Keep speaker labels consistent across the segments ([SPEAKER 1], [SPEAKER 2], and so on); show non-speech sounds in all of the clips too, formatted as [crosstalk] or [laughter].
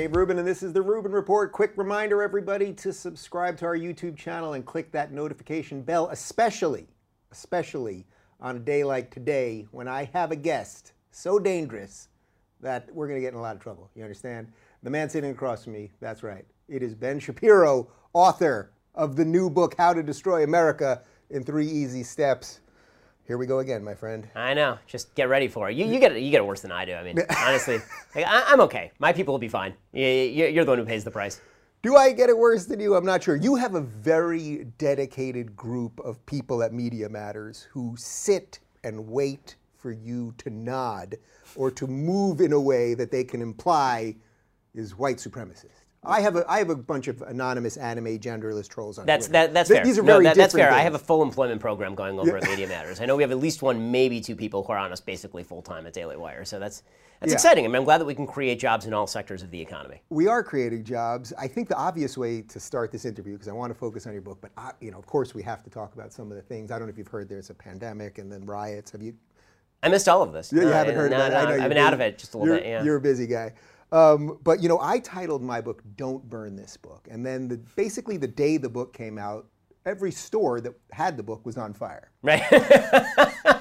[SPEAKER 1] Dave Rubin, and this is the Rubin Report. Quick reminder, everybody, to subscribe to our YouTube channel and click that notification bell, especially, especially on a day like today when I have a guest so dangerous that we're going to get in a lot of trouble. You understand? The man sitting across from me, that's right. It is Ben Shapiro, author of the new book, How to Destroy America in Three Easy Steps. Here we go again, my friend.
[SPEAKER 2] I know. Just get ready for it. You, you get it. You get it worse than I do. I mean, [laughs] honestly, like, I, I'm okay. My people will be fine. You, you're the one who pays the price.
[SPEAKER 1] Do I get it worse than you? I'm not sure. You have a very dedicated group of people at Media Matters who sit and wait for you to nod or to move in a way that they can imply is white supremacist. I have a I have a bunch of anonymous anime genderless trolls on
[SPEAKER 2] That's
[SPEAKER 1] Twitter.
[SPEAKER 2] that, that's
[SPEAKER 1] Th-
[SPEAKER 2] fair.
[SPEAKER 1] These are
[SPEAKER 2] no,
[SPEAKER 1] very
[SPEAKER 2] that, that's fair. I have a full employment program going over at Media Matters. I know we have at least one, maybe two people who are on us basically full time at Daily Wire. So that's that's
[SPEAKER 1] Yeah.
[SPEAKER 2] exciting. I mean, I'm glad that we can create jobs in all sectors of the economy.
[SPEAKER 1] we are creating jobs. I think the obvious way to start this interview, because I want to focus on your book, but I, you know, of course, we have to talk about some of the things. I don't know if you've heard there's a pandemic and then riots. Have you?
[SPEAKER 2] I missed all of this.
[SPEAKER 1] You, you
[SPEAKER 2] No,
[SPEAKER 1] haven't heard
[SPEAKER 2] no,
[SPEAKER 1] about it. I know
[SPEAKER 2] I've been
[SPEAKER 1] busy.
[SPEAKER 2] out of it just a little
[SPEAKER 1] you're,
[SPEAKER 2] bit. Yeah.
[SPEAKER 1] You're a busy guy. Um, but you know, I titled my book "Don't Burn This Book," and then the, basically the day the book came out, every store that had the book was on fire.
[SPEAKER 2] Right. [laughs]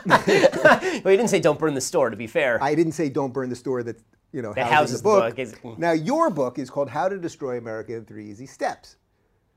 [SPEAKER 2] well, you didn't say don't burn the store. To be fair,
[SPEAKER 1] I didn't say "Don't burn the store" that you know
[SPEAKER 2] That
[SPEAKER 1] houses
[SPEAKER 2] houses
[SPEAKER 1] the
[SPEAKER 2] the
[SPEAKER 1] book.
[SPEAKER 2] book is-
[SPEAKER 1] now your book is called "How to Destroy America in Three Easy Steps."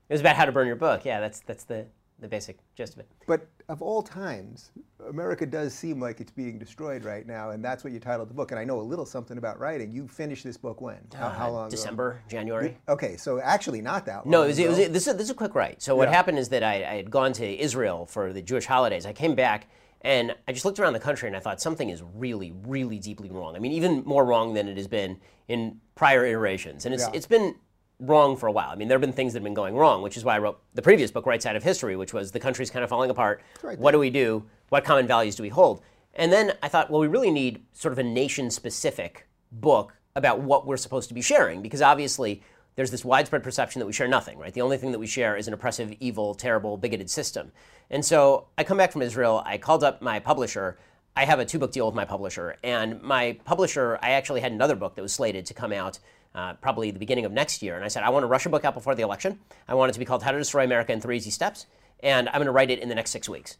[SPEAKER 2] it was about how to burn your book. Yeah, that's that's the the basic gist of it.
[SPEAKER 1] But of all times, America does seem like it's being destroyed right now, and that's what you titled the book. And I know a little something about writing. You finished this book when? How, how long? ago?
[SPEAKER 2] December, January.
[SPEAKER 1] Okay, so actually not that long.
[SPEAKER 2] No, it was, it was,
[SPEAKER 1] ago.
[SPEAKER 2] this, is, this is a quick write. So what
[SPEAKER 1] Yeah.
[SPEAKER 2] happened is that I, I had gone to Israel for the Jewish holidays. I came back and I just looked around the country and I thought something is really, really deeply wrong. I mean, even more wrong than it has been in prior iterations. And it's,
[SPEAKER 1] Yeah.
[SPEAKER 2] it's been wrong for a while. I mean, there have been things that have been going wrong, which is why I wrote the previous book, Right Side of History, which was the country's kind of falling apart.
[SPEAKER 1] right
[SPEAKER 2] what do we do? What common values do we hold? And then I thought, well, we really need sort of a nation specific book about what we're supposed to be sharing, because obviously there's this widespread perception that we share nothing, right? The only thing that we share is an oppressive, evil, terrible, bigoted system. And so I come back from Israel, I called up my publisher. I have a two book deal with my publisher, and my publisher, I actually had another book that was slated to come out uh, probably the beginning of next year. And I said, I want to rush a book out before the election. I want it to be called How to Destroy America in Three Easy Steps, and I'm going to write it in the next six weeks.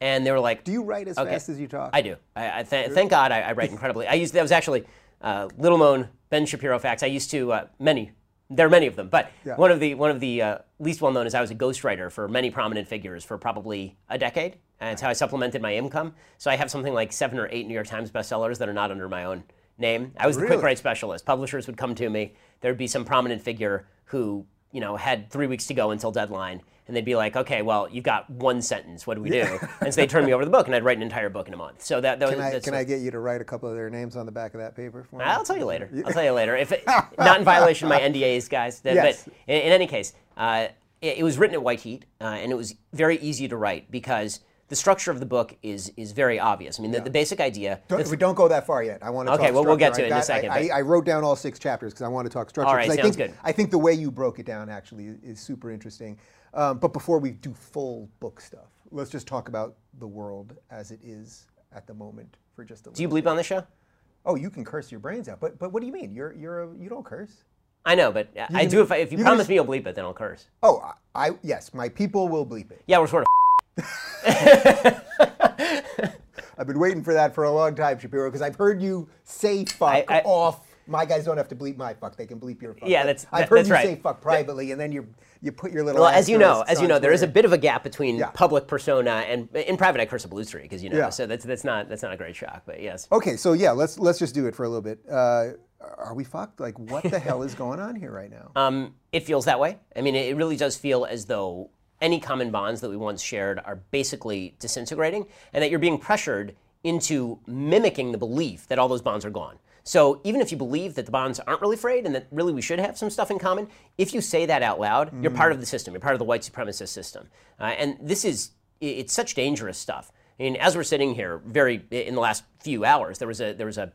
[SPEAKER 2] And they were like,
[SPEAKER 1] Do you write as
[SPEAKER 2] Okay.
[SPEAKER 1] fast as you talk?
[SPEAKER 2] I do. I, I th- thank God I, I write incredibly. I used that was actually uh, little known Ben Shapiro facts. I used to uh, many. There are many of them, but one of the one of the uh, least well known is I was a ghostwriter for many prominent figures for probably a decade. And it's how I supplemented my income. So I have something like seven or eight New York Times bestsellers that are not under my own name. I was the quick write specialist. Publishers would come to me. There'd be some prominent figure who you know had three weeks to go until deadline, and they'd be like, "Okay, well, you've got one sentence. What do we do?" and so they'd turn me over the book, and I'd write an entire book in a month. So that, that
[SPEAKER 1] Can
[SPEAKER 2] was,
[SPEAKER 1] I, can
[SPEAKER 2] what-
[SPEAKER 1] I get you to write a couple of their names on the back of that paper for me?
[SPEAKER 2] I'll tell you later. I'll tell you later. If it, [laughs] not in violation of my NDAs, guys. Th-
[SPEAKER 1] Yes.
[SPEAKER 2] But in, in any case, uh, it, it was written at white heat, uh, and it was very easy to write because the structure of the book is is very obvious. I mean, the, the basic idea.
[SPEAKER 1] Don't, we don't go that far yet. I want to
[SPEAKER 2] Okay,
[SPEAKER 1] talk
[SPEAKER 2] well, we'll get to it in a second,
[SPEAKER 1] I, I, I wrote down all six chapters because I want to talk structure.
[SPEAKER 2] All right,
[SPEAKER 1] 'cause I
[SPEAKER 2] sounds
[SPEAKER 1] think,
[SPEAKER 2] good.
[SPEAKER 1] I think the way you broke it down actually is super interesting. Um, but before we do full book stuff, let's just talk about the world as it is at the moment for just a little.
[SPEAKER 2] Do you bleep on the show?
[SPEAKER 1] Oh, you can curse your brains out, but but what do you mean? You're you're a, you don't curse.
[SPEAKER 2] I know, but I
[SPEAKER 1] can
[SPEAKER 2] do. If, I, if you,
[SPEAKER 1] you
[SPEAKER 2] promise
[SPEAKER 1] just-
[SPEAKER 2] me you'll bleep it, then I'll curse.
[SPEAKER 1] Oh, I, I yes, my people will bleep it.
[SPEAKER 2] Yeah, we're sort of.
[SPEAKER 1] I've been waiting for that for a long time, Shapiro, because I've heard you say fuck
[SPEAKER 2] I- I-
[SPEAKER 1] off. My guys don't have to bleep my fuck; they can bleep your fuck.
[SPEAKER 2] Yeah, that's-
[SPEAKER 1] I've
[SPEAKER 2] that-
[SPEAKER 1] heard you
[SPEAKER 2] right.
[SPEAKER 1] say fuck privately, and then you you put your little.
[SPEAKER 2] Well, as you know, as you know, there is a bit of a gap between
[SPEAKER 1] Yeah.
[SPEAKER 2] public persona and in private. I curse a blue streak, because you know.
[SPEAKER 1] Yeah.
[SPEAKER 2] So that's that's not that's not a great shock, but yes.
[SPEAKER 1] Okay, so yeah, let's let's just do it for a little bit. Uh, are we fucked? Like, what the hell is [laughs] going on here right now?
[SPEAKER 2] Um, it feels that way. I mean, it really does feel as though any common bonds that we once shared are basically disintegrating, and that you're being pressured into mimicking the belief that all those bonds are gone. So even if you believe that the bonds aren't really frayed and that really we should have some stuff in common, if you say that out loud, you're part of the system. You're part of the white supremacist system, uh, and this is, it's such dangerous stuff. I mean, as we're sitting here, very in the last few hours, there was a there was a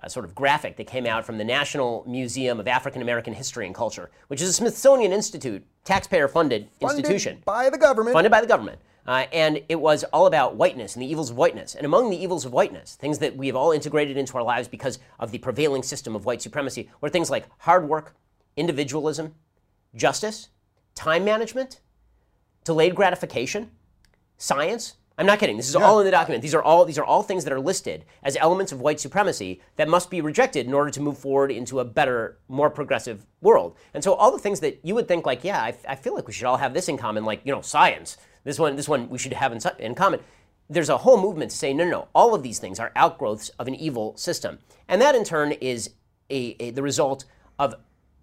[SPEAKER 2] a sort of graphic that came out from the National Museum of African American History and Culture, which is a Smithsonian Institute, taxpayer funded
[SPEAKER 1] Funded
[SPEAKER 2] institution
[SPEAKER 1] by the government.
[SPEAKER 2] funded by the government. Uh, and it was all about whiteness and the evils of whiteness. And among the evils of whiteness, things that we have all integrated into our lives because of the prevailing system of white supremacy, were things like hard work, individualism, justice, time management, delayed gratification, science. I'm not kidding. This is all in the document. These are all these are all things that are listed as elements of white supremacy that must be rejected in order to move forward into a better, more progressive world. And so all the things that you would think like, yeah, I, I feel like we should all have this in common, like you know, science. This one, this one we should have in, in common. There's a whole movement to say no, no, no. All of these things are outgrowths of an evil system, and that in turn is a, a the result of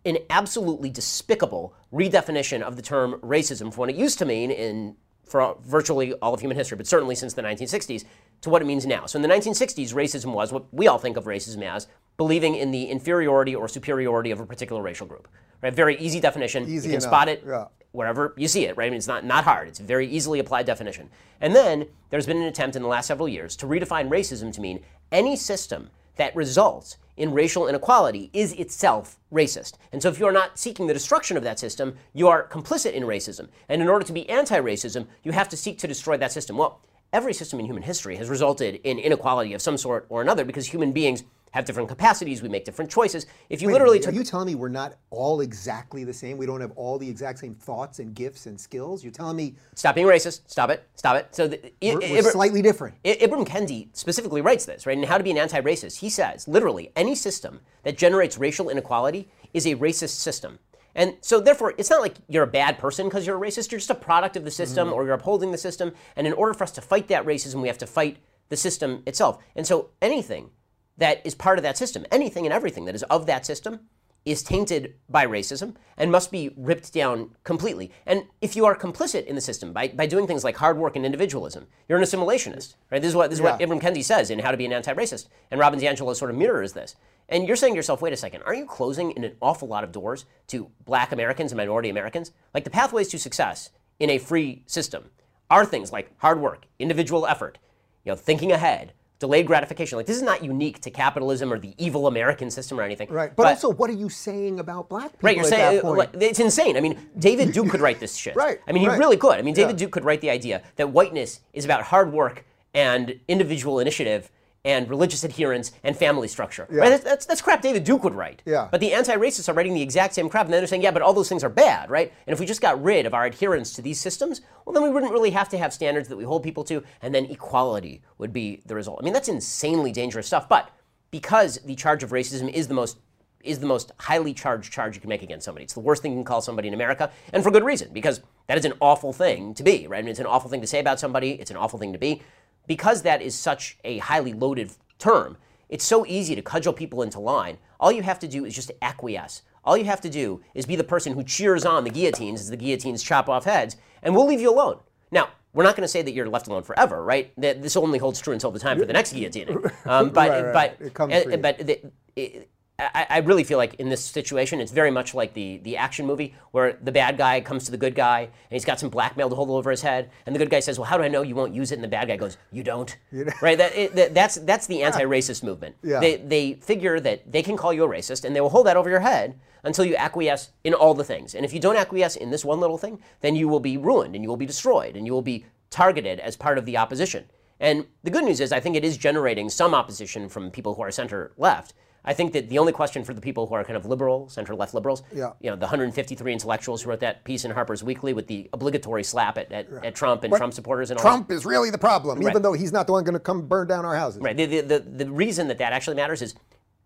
[SPEAKER 2] an absolutely despicable redefinition of the term racism from what it used to mean in for virtually all of human history, but certainly since the 1960s, to what it means now. So in the 1960s, racism was what we all think of racism as believing in the inferiority or superiority of a particular racial group. Right? Very easy definition.
[SPEAKER 1] Easy
[SPEAKER 2] you can
[SPEAKER 1] enough.
[SPEAKER 2] spot it
[SPEAKER 1] Yeah.
[SPEAKER 2] wherever you see it, right? I mean, it's not, not hard. It's a very easily applied definition. And then there's been an attempt in the last several years to redefine racism to mean any system that results in racial inequality is itself racist. And so if you are not seeking the destruction of that system, you are complicit in racism. And in order to be anti racism, you have to seek to destroy that system. Well, every system in human history has resulted in inequality of some sort or another because human beings have different capacities, we make different choices. If you literally
[SPEAKER 1] Are you telling me we're not all exactly the same? We don't have all the exact same thoughts and gifts and skills? You're telling me
[SPEAKER 2] Stop being racist. Stop it. Stop it. So the,
[SPEAKER 1] we're,
[SPEAKER 2] I-
[SPEAKER 1] we're slightly different.
[SPEAKER 2] I- Ibram Kendi specifically writes this, right? In How to Be an Anti-Racist, he says literally any system that generates racial inequality is a racist system. And so therefore, it's not like you're a bad person because you're a racist. You're just a product of the system, mm-hmm. or you're upholding the system. And in order for us to fight that racism, we have to fight the system itself. And so anything that is part of that system, anything and everything that is of that system, is tainted by racism and must be ripped down completely. And if you are complicit in the system by, by doing things like hard work and individualism, you're an assimilationist, right? This is what this is what
[SPEAKER 1] Yeah.
[SPEAKER 2] Ibram Kendi says in How to Be an Anti-Racist, and Robin DiAngelo sort of mirrors this. And you're saying to yourself, wait a second, aren't you closing in an awful lot of doors to Black Americans and minority Americans? Like the pathways to success in a free system are things like hard work, individual effort, you know, thinking ahead, delayed gratification. Like this is not unique to capitalism or the evil American system or anything.
[SPEAKER 1] Right. But, also, what are you saying about black people
[SPEAKER 2] Right, you're saying
[SPEAKER 1] uh,
[SPEAKER 2] like, it's insane. I mean, David Duke could write this [laughs] shit.
[SPEAKER 1] Right,
[SPEAKER 2] I mean, he
[SPEAKER 1] right.
[SPEAKER 2] really could. I mean, David
[SPEAKER 1] Yeah.
[SPEAKER 2] Duke could write the idea that whiteness is about hard work and individual initiative and religious adherence and family structure. Right? That's, that's, that's crap David Duke would write.
[SPEAKER 1] Yeah.
[SPEAKER 2] But the anti-racists are writing the exact same crap, and then they're saying, yeah, but all those things are bad, right? And if we just got rid of our adherence to these systems, well, then we wouldn't really have to have standards that we hold people to, and then equality would be the result. I mean, that's insanely dangerous stuff. But because the charge of racism is the most is the most highly charged charge you can make against somebody. It's the worst thing you can call somebody in America, and for good reason, because that is an awful thing to be, right? I mean, it's an awful thing to say about somebody, it's an awful thing to be. Because that is such a highly loaded term, it's so easy to cudgel people into line. All you have to do is just acquiesce. All you have to do is be the person who cheers on the guillotines as the guillotines chop off heads, and we'll leave you alone. Now, we're not going to say that you're left alone forever, right? That this only holds true until the time for the next guillotining. [laughs] Um, but
[SPEAKER 1] Right, right,
[SPEAKER 2] but
[SPEAKER 1] right. It comes
[SPEAKER 2] uh,
[SPEAKER 1] for you.
[SPEAKER 2] but the, it, I, I really feel like in this situation, it's very much like the, the action movie where the bad guy comes to the good guy and he's got some blackmail to hold over his head, and the good guy says, "Well, how do I know you won't use it?" And the bad guy goes, "You don't." right? That, it, that that's that's the anti-racist movement. [laughs]
[SPEAKER 1] Yeah.
[SPEAKER 2] They they figure that they can call you a racist, and they will hold that over your head until you acquiesce in all the things. And if you don't acquiesce in this one little thing, then you will be ruined and you will be destroyed and you will be targeted as part of the opposition. And the good news is, I think it is generating some opposition from people who are center left. I think that the only question for the people who are kind of liberal, center left liberals,
[SPEAKER 1] Yeah.
[SPEAKER 2] you know, the 153 intellectuals who wrote that piece in Harper's Weekly with the obligatory slap at, at, at Trump and Trump supporters and all.
[SPEAKER 1] Trump is really the problem, even though he's not the one going to come burn down our houses.
[SPEAKER 2] Right. The, the, the, the reason that that actually matters is,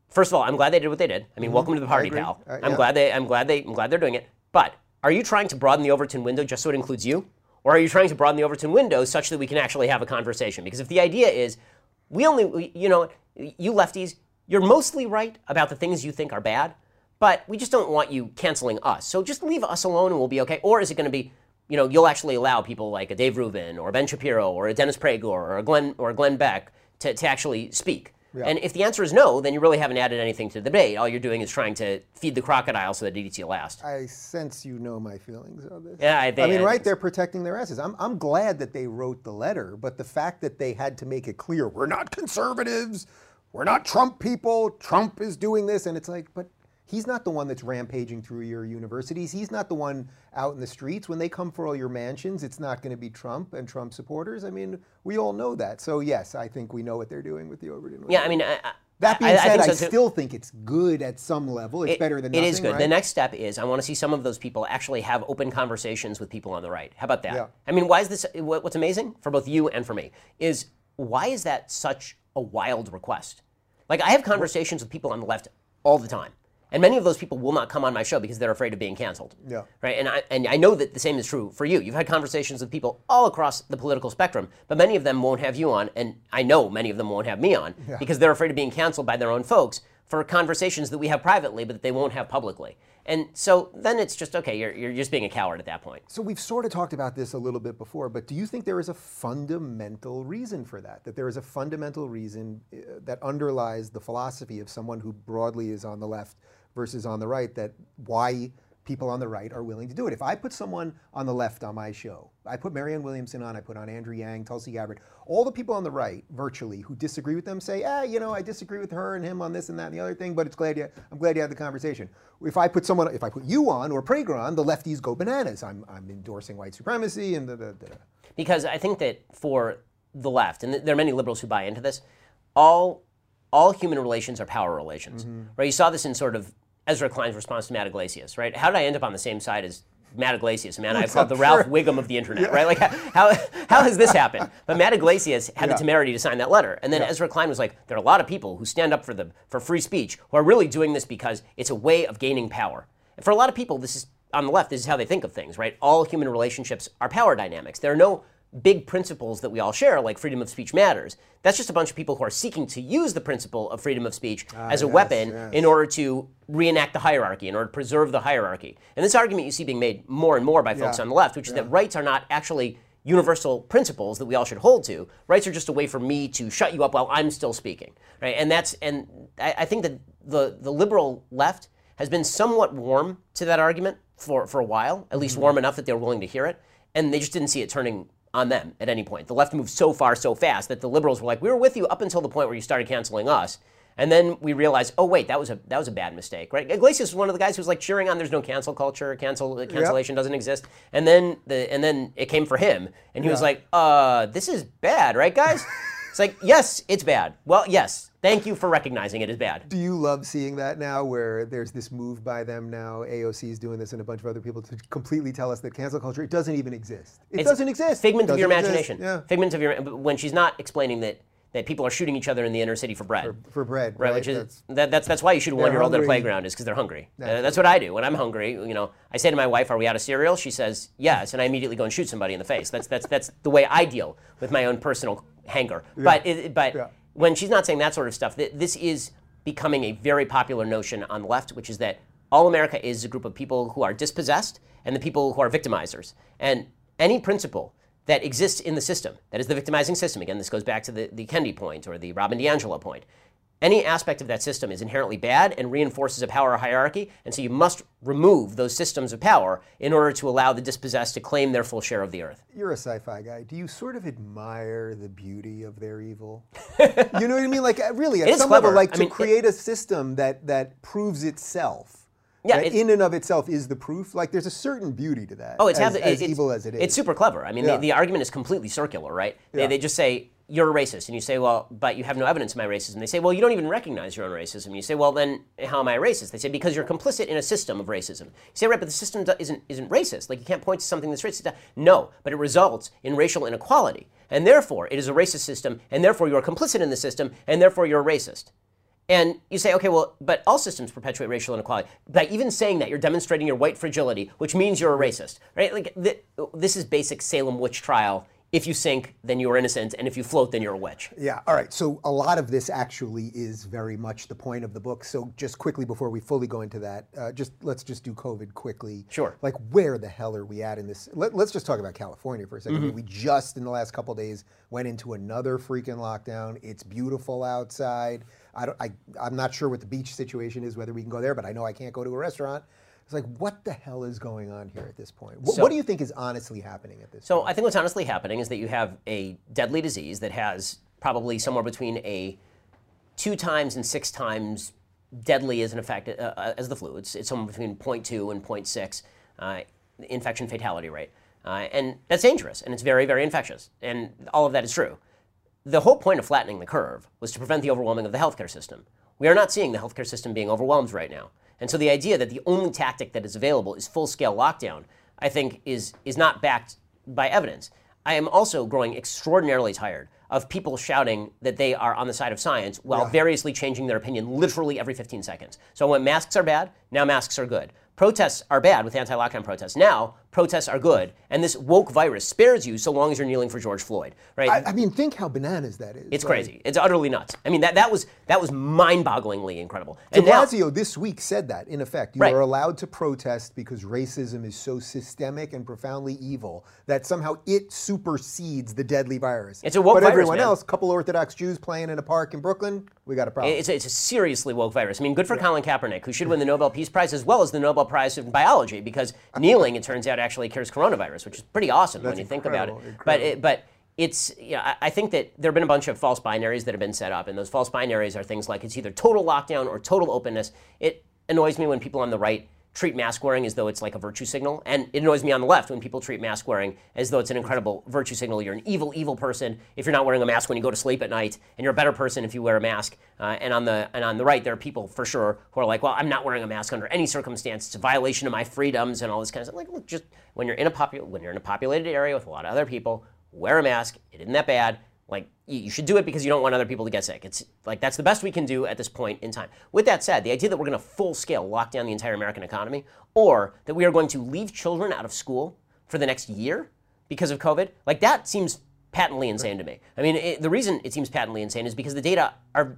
[SPEAKER 2] first of all, I'm glad they did what they did. I mean, welcome to the party, pal.
[SPEAKER 1] Uh,
[SPEAKER 2] I'm glad they. I'm glad they. I'm glad they're doing it. But are you trying to broaden the Overton window just so it includes you, or are you trying to broaden the Overton window such that we can actually have a conversation? Because if the idea is, we only, we- you know, you lefties, you're mostly right about the things you think are bad, but we just don't want you canceling us. So just leave us alone and we'll be okay. Or is it going to be, you know, you'll actually allow people like a Dave Rubin or Ben Shapiro or a Dennis Prager or a Glenn or a Glenn Beck to, to actually speak. And if the answer is no, then you really haven't added anything to the debate. All you're doing is trying to feed the crocodile so that it eats you last.
[SPEAKER 1] I sense you know my feelings on this.
[SPEAKER 2] Yeah, I think.
[SPEAKER 1] I mean,
[SPEAKER 2] I
[SPEAKER 1] right? They're protecting their asses. I'm, I'm glad that they wrote the letter, but the fact that they had to make it clear we're not conservatives, we're not Trump people, Trump is doing this, and it's like, but He's not the one that's rampaging through your universities. He's not the one out in the streets. When they come for all your mansions, it's not going to be Trump and Trump supporters. I mean, we all know that. So, yes, I think we know what they're doing with the Overton.
[SPEAKER 2] Yeah, I mean, I,
[SPEAKER 1] that being
[SPEAKER 2] I,
[SPEAKER 1] said, I,
[SPEAKER 2] think so
[SPEAKER 1] still think it's good at some level. It's
[SPEAKER 2] It-
[SPEAKER 1] better than nothing.
[SPEAKER 2] is good.
[SPEAKER 1] right?
[SPEAKER 2] The next step is I want to see some of those people actually have open conversations with people on the right. How about that?
[SPEAKER 1] Yeah.
[SPEAKER 2] I mean, why is this? What's amazing for both you and for me is why is that such a wild request? Like I have conversations with people on the left all the time. And many of those people will not come on my show because they're afraid of being canceled.
[SPEAKER 1] Yeah.
[SPEAKER 2] Right. And I and I know that the same is true for you. You've had conversations with people all across the political spectrum, but many of them won't have you on, and I know many of them won't have me on because they're afraid of being canceled by their own folks for conversations that we have privately, but that they won't have publicly. And so then it's just okay. You're you're just being a coward at that point.
[SPEAKER 1] So we've sort of talked about this a little bit before, but do you think there is a fundamental reason for that? That there is a fundamental reason uh, that underlies the philosophy of someone who broadly is on the left versus on the right, that why people on the right are willing to do it. If I put someone on the left on my show, I put Marianne Williamson on, I put on Andrew Yang, Tulsi Gabbard, all the people on the right, virtually, who disagree with them say, ah, you know, I disagree with her and him on this and that and the other thing, but it's glad you, I'm glad you had the conversation. If I put someone, if I put you on or Prager on, the lefties go bananas. I'm, I'm endorsing white supremacy and da, da, da. da.
[SPEAKER 2] because I think that for the left, and there are many liberals who buy into this, all all human relations are power relations, right? You saw this in sort of Ezra Klein's response to Matt Yglesias, right? How did I end up on the same side as Matt Yglesias, a man I've called the Ralph Wiggum of the internet, right? Like how, how has this happened? [laughs] But Matt Yglesias had
[SPEAKER 1] Yeah.
[SPEAKER 2] the temerity to sign that letter, and then Ezra Klein was like, there are a lot of people who stand up for the for free speech who are really doing this because it's a way of gaining power. And for a lot of people, this is on the left. This is how they think of things, right? All human relationships are power dynamics. There are no big principles that we all share, like freedom of speech matters. That's just a bunch of people who are seeking to use the principle of freedom of speech ah, as a
[SPEAKER 1] yes,
[SPEAKER 2] weapon
[SPEAKER 1] yes.
[SPEAKER 2] in order to reenact the hierarchy, in order to preserve the hierarchy. And this argument you see being made more and more by folks
[SPEAKER 1] Yeah.
[SPEAKER 2] on the left, which is that rights are not actually universal principles that we all should hold to. Rights are just a way for me to shut you up while I'm still speaking, right? And that's and I, I think that the the liberal left has been somewhat warm to that argument for for a while, at least hmm. warm enough that they were willing to hear it, and they just didn't see it turning on them at any point. The left moved so far so fast that the liberals were like, "We were with you up until the point where you started canceling us." And then we realized, oh wait, that was a that was a bad mistake, right? Yglesias was one of the guys who was like cheering on, "There's no cancel culture, cancel cancellation doesn't exist." And then the and then it came for him, and he was like, "Uh, this is bad, right, guys?" [laughs] it's like, yes, it's bad. Well, yes, thank you for recognizing it as bad.
[SPEAKER 1] Do you love seeing that now where there's this move by them now? AOC is doing this and a bunch of other people to completely tell us that cancel culture, it doesn't even exist. It
[SPEAKER 2] It's
[SPEAKER 1] doesn't exist.
[SPEAKER 2] Figment of your
[SPEAKER 1] Doesn't exist.
[SPEAKER 2] imagination.
[SPEAKER 1] Yeah.
[SPEAKER 2] Figment of your when she's not explaining that that people are shooting each other in the inner city for bread.
[SPEAKER 1] For bread,
[SPEAKER 2] Right,
[SPEAKER 1] right?
[SPEAKER 2] which is
[SPEAKER 1] That's-
[SPEAKER 2] that, that's that's why you shoot a one-year-old at a playground is because they're hungry. Uh, that's what I do when I'm hungry. You know, I say to my wife, "Are we out of cereal?" She says, "Yes," and I immediately go and shoot somebody in the face. That's that's that's the way I deal with my own personal hanger. But it, but
[SPEAKER 1] Yeah.
[SPEAKER 2] When she's not saying that sort of stuff, th- this is becoming a very popular notion on the left, which is that all America is a group of people who are dispossessed and the people who are victimizers. And any principle that exists in the system, that is the victimizing system, again, this goes back to the, the Kendi point or the Robin DiAngelo point. Any aspect of that system is inherently bad and reinforces a power hierarchy, and so you must remove those systems of power in order to allow the dispossessed to claim their full share of the earth.
[SPEAKER 1] You're a sci-fi guy. Do you sort of admire the beauty of their evil? you know what I mean? Like uh, really, at [laughs]
[SPEAKER 2] It
[SPEAKER 1] some level, like
[SPEAKER 2] I
[SPEAKER 1] to
[SPEAKER 2] mean, it-
[SPEAKER 1] create a system that that proves itself.
[SPEAKER 2] Yeah,
[SPEAKER 1] that
[SPEAKER 2] it-
[SPEAKER 1] in and of itself is the proof. Like there's a certain beauty to that.
[SPEAKER 2] Oh, it's
[SPEAKER 1] as, as evil as it is.
[SPEAKER 2] It's super clever. I mean,
[SPEAKER 1] Yeah.
[SPEAKER 2] the, the argument is completely circular, right? They, they just say you're a racist, and you say, well, but you have no evidence of my racism. They say, well, you don't even recognize your own racism. You say, well, then how am I a racist? They say because you're complicit in a system of racism. You say, right, but the system isn't isn't racist. Like you can't point to something that's racist. No, but it results in racial inequality, and therefore it is a racist system, and therefore you are complicit in the system, and therefore you're a racist. And you say, okay, well, but all systems perpetuate racial inequality. By even saying that, you're demonstrating your white fragility, which means you're a racist, right? Like th- this is basic Salem witch trial. If you sink, then you are innocent, and if you float, then you're a witch.
[SPEAKER 1] Yeah. All right. So a lot of this actually is very much the point of the book. So just quickly before we fully go into that, uh, just let's just do COVID quickly.
[SPEAKER 2] Sure.
[SPEAKER 1] Like where the hell are we at in this? Let, us just talk about California for a 2nd
[SPEAKER 2] Mm-hmm.
[SPEAKER 1] We just in the last couple days went into another freaking lockdown. It's beautiful outside. I don't. I, I'm not sure what the beach situation is, whether we can go there, but I know I can't go to a restaurant. It's like, what the hell is going on here at this point? What,
[SPEAKER 2] So-
[SPEAKER 1] what do you think is honestly happening at this point?
[SPEAKER 2] So
[SPEAKER 1] point?
[SPEAKER 2] I think what's honestly happening is that you have a deadly disease that has probably somewhere between a two times and six times deadly as an effect uh, uh, as the flu. It's, it's somewhere between 0.2 and 0.6 uh, infection fatality rate. Uh, and that's dangerous, and it's very, very infectious. And all of that is true. The whole point of flattening the curve was to prevent the overwhelming of the healthcare system. We are not seeing the healthcare system being overwhelmed right now. And so the idea that the only tactic that is available is full scale lockdown, I think, is, is not backed by evidence. I am also growing extraordinarily tired of people shouting that they are on the side of science while
[SPEAKER 1] Yeah.
[SPEAKER 2] variously changing their opinion literally every 15 seconds. So when masks are bad, now masks are good. Protests are bad with anti lockdown protests. Now protests are good. And this woke virus spares you so long as you're kneeling for George Floyd, right?
[SPEAKER 1] I, I mean, think how bananas that is.
[SPEAKER 2] it's
[SPEAKER 1] Like,
[SPEAKER 2] crazy. It's utterly nuts. I mean, that, that was that was mind-bogglingly incredible.
[SPEAKER 1] De
[SPEAKER 2] And now,
[SPEAKER 1] Blasio this week said that, in effect. You
[SPEAKER 2] Right.
[SPEAKER 1] are allowed to protest because racism is so systemic and profoundly evil that somehow it supersedes the deadly virus.
[SPEAKER 2] It's a woke
[SPEAKER 1] But
[SPEAKER 2] virus,
[SPEAKER 1] everyone
[SPEAKER 2] man.
[SPEAKER 1] else, couple Orthodox Jews playing in a park in Brooklyn, we got a problem.
[SPEAKER 2] It's a, it's a seriously woke virus. I mean, good for Colin Kaepernick, who should win the Nobel Peace Prize as well as the Nobel Prize in biology, because kneeling, it turns out, actually cures coronavirus, which is pretty awesome when you think about it.
[SPEAKER 1] incredible,
[SPEAKER 2] But it, but it's you know, I, I think that there have been a bunch of false binaries that have been set up, and those false binaries are things like it's either total lockdown or total openness. It annoys me when people on the right treat mask wearing as though it's like a virtue signal, and it annoys me on the left when people treat mask wearing as though it's an incredible virtue signal. You're an evil, evil person if you're not wearing a mask when you go to sleep at night, and you're a better person if you wear a mask. Uh, and on the and on the right, there are people for sure who are like, well, I'm not wearing a mask under any circumstance. It's a violation of my freedoms and all this kind of stuff. Like, look, just when you're in a popu- when you're in a populated area with a lot of other people, wear a mask. It isn't that bad. You should do it because you don't want other people to get sick. It's like that's the best we can do at this point in time. With that said, the idea that we're going to full scale lock down the entire American economy, or that we are going to leave children out of school for the next year because of COVID, like that seems patently insane to me. I mean, it, the reason it seems patently insane is because the data are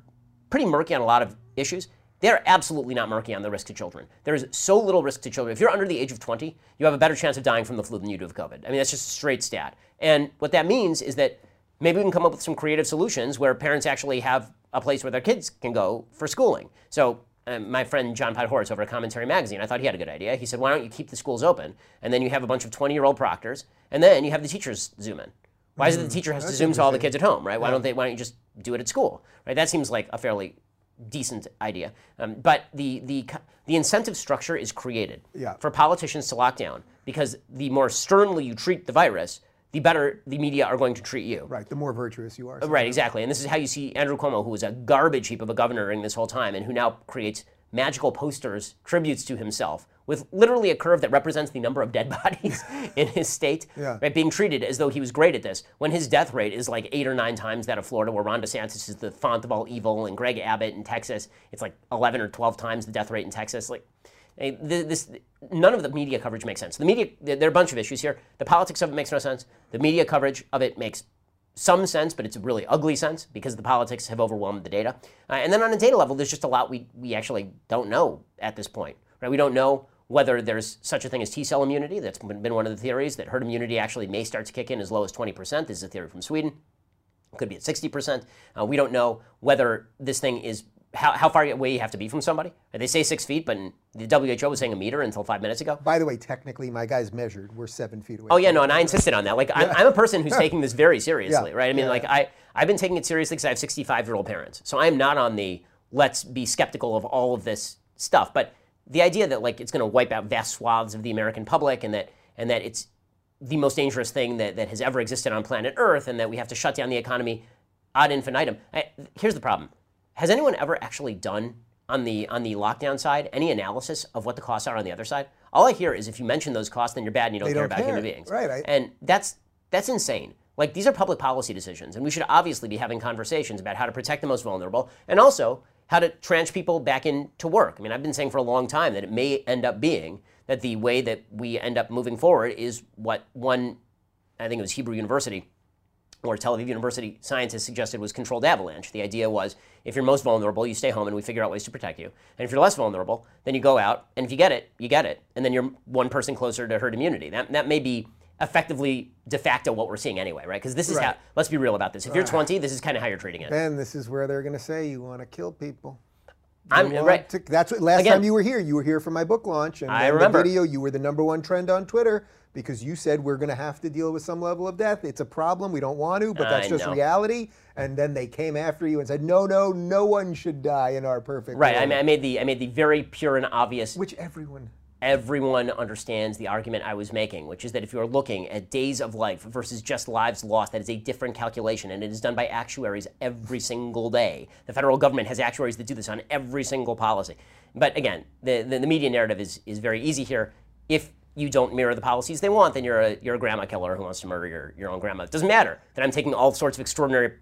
[SPEAKER 2] pretty murky on a lot of issues. They're absolutely not murky on the risk to children. There is so little risk to children. If you're under the age of 20, you have a better chance of dying from the flu than you do of COVID. I mean, that's just a straight stat. And what that means is that maybe we can come up with some creative solutions where parents actually have a place where their kids can go for schooling. So, um, my friend John Podhoretz over at Commentary Magazine, I thought he had a good idea. He said, why don't you keep the schools open, and then you have a bunch of 20 year old proctors, and then you have the teachers zoom in. Why is it the teacher has to zoom to all the kids at home, right? Why don't they? Why don't you just do it at school, right? That seems like a fairly decent idea. Um, but the the the incentive structure is created
[SPEAKER 1] Yeah.
[SPEAKER 2] for politicians to lock down because the more sternly you treat the virus, the better the media are going to treat you.
[SPEAKER 1] right, the more virtuous you are.
[SPEAKER 2] Right, exactly. And this is how you see Andrew Cuomo, who was a garbage heap of a governor during this whole time, and who now creates magical posters, tributes to himself, with literally a curve that represents the number of dead [laughs] bodies [laughs] in his state,
[SPEAKER 1] Yeah.
[SPEAKER 2] right, being treated as though he was great at this, when his death rate is like eight or nine times that of Florida, where Ron DeSantis is the font of all evil, and Greg Abbott in Texas, it's like 11 or 12 times the death rate in Texas. Like, this, none of the media coverage makes sense. The media, there are a bunch of issues here. The politics of it makes no sense. The media coverage of it makes some sense, but it's a really ugly sense because the politics have overwhelmed the data. Uh, and then on a data level, there's just a lot we, we actually don't know at this point. Right? We don't know whether there's such a thing as T cell immunity. That's been one of the theories that herd immunity actually may start to kick in as low as 20%. This is a theory from Sweden. It could be at 60%. Uh, we don't know whether this thing is how, how far away you have to be from somebody. They say six feet, but the WHO was saying a meter until five minutes ago.
[SPEAKER 1] By the way, technically, my guys measured. We're seven feet away.
[SPEAKER 2] Oh yeah, no, and I insisted on that. Like I'm, I'm a person who's [laughs] taking this very seriously,
[SPEAKER 1] Yeah,
[SPEAKER 2] right? I mean,
[SPEAKER 1] yeah,
[SPEAKER 2] like I I've been taking it seriously because I have 65 year old parents, so I'm not on the let's be skeptical of all of this stuff. But the idea that like it's going to wipe out vast swaths of the American public and that and that it's the most dangerous thing that, that has ever existed on planet Earth and that we have to shut down the economy ad infinitum. I, here's the problem: Has anyone ever actually done on the on the lockdown side any analysis of what the costs are on the other side? All I hear is if you mention those costs, then you're bad and you don't
[SPEAKER 1] They
[SPEAKER 2] care
[SPEAKER 1] don't
[SPEAKER 2] about
[SPEAKER 1] care.
[SPEAKER 2] human beings.
[SPEAKER 1] Right, I-
[SPEAKER 2] And that's that's insane. Like these are public policy decisions, and we should obviously be having conversations about how to protect the most vulnerable, and also how to tranche people back into work. I mean, I've been saying for a long time that it may end up being that the way that we end up moving forward is what one, I think it was Hebrew University, or Tel Aviv University scientists suggested was controlled avalanche. The idea was if you're most vulnerable, you stay home and we figure out ways to protect you. And if you're less vulnerable, then you go out, and if you get it, you get it. And then you're one person closer to herd immunity. That, that may be effectively de facto what we're seeing anyway, right? Because this is how, let's be real about this. If you're 20, this is kind of how you're treating it.
[SPEAKER 1] Ben, this is where they're going to say you want to kill people.
[SPEAKER 2] I'm right.
[SPEAKER 1] to- that's what last
[SPEAKER 2] Again-
[SPEAKER 1] time you were here. You were here for my book launch, and
[SPEAKER 2] I remember.
[SPEAKER 1] the video. You were the number one trend on Twitter because you said we're going to have to deal with some level of death. It's a problem. We don't want to, but that's
[SPEAKER 2] I
[SPEAKER 1] just
[SPEAKER 2] know.
[SPEAKER 1] reality. And then they came after you and said, no, no, no one should die in our perfect
[SPEAKER 2] Right. I,
[SPEAKER 1] world,"
[SPEAKER 2] mean, I made the I made the very pure and obvious.
[SPEAKER 1] which everyone.
[SPEAKER 2] Everyone understands the argument I was making, which is that if you are looking at days of life versus just lives lost, that is a different calculation, and it is done by actuaries every single day. The federal government has actuaries that do this on every single policy. But again, the, the, the media narrative is, is very easy here. If you don't mirror the policies they want, then you're a, you're a grandma killer who wants to murder your, your own grandma. It doesn't matter that I'm taking all sorts of extraordinary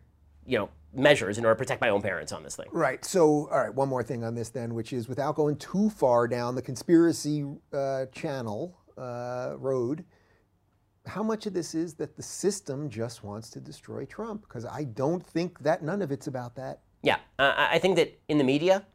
[SPEAKER 2] you know, measures in order to protect my own parents on this thing.
[SPEAKER 1] Right. So, all right, one more thing on this then, which is without going too far down the conspiracy uh, channel uh, road, how much of this is that the system just wants to destroy Trump? Because I don't think that none of it's about that.
[SPEAKER 2] Yeah, uh, I I think that in the media,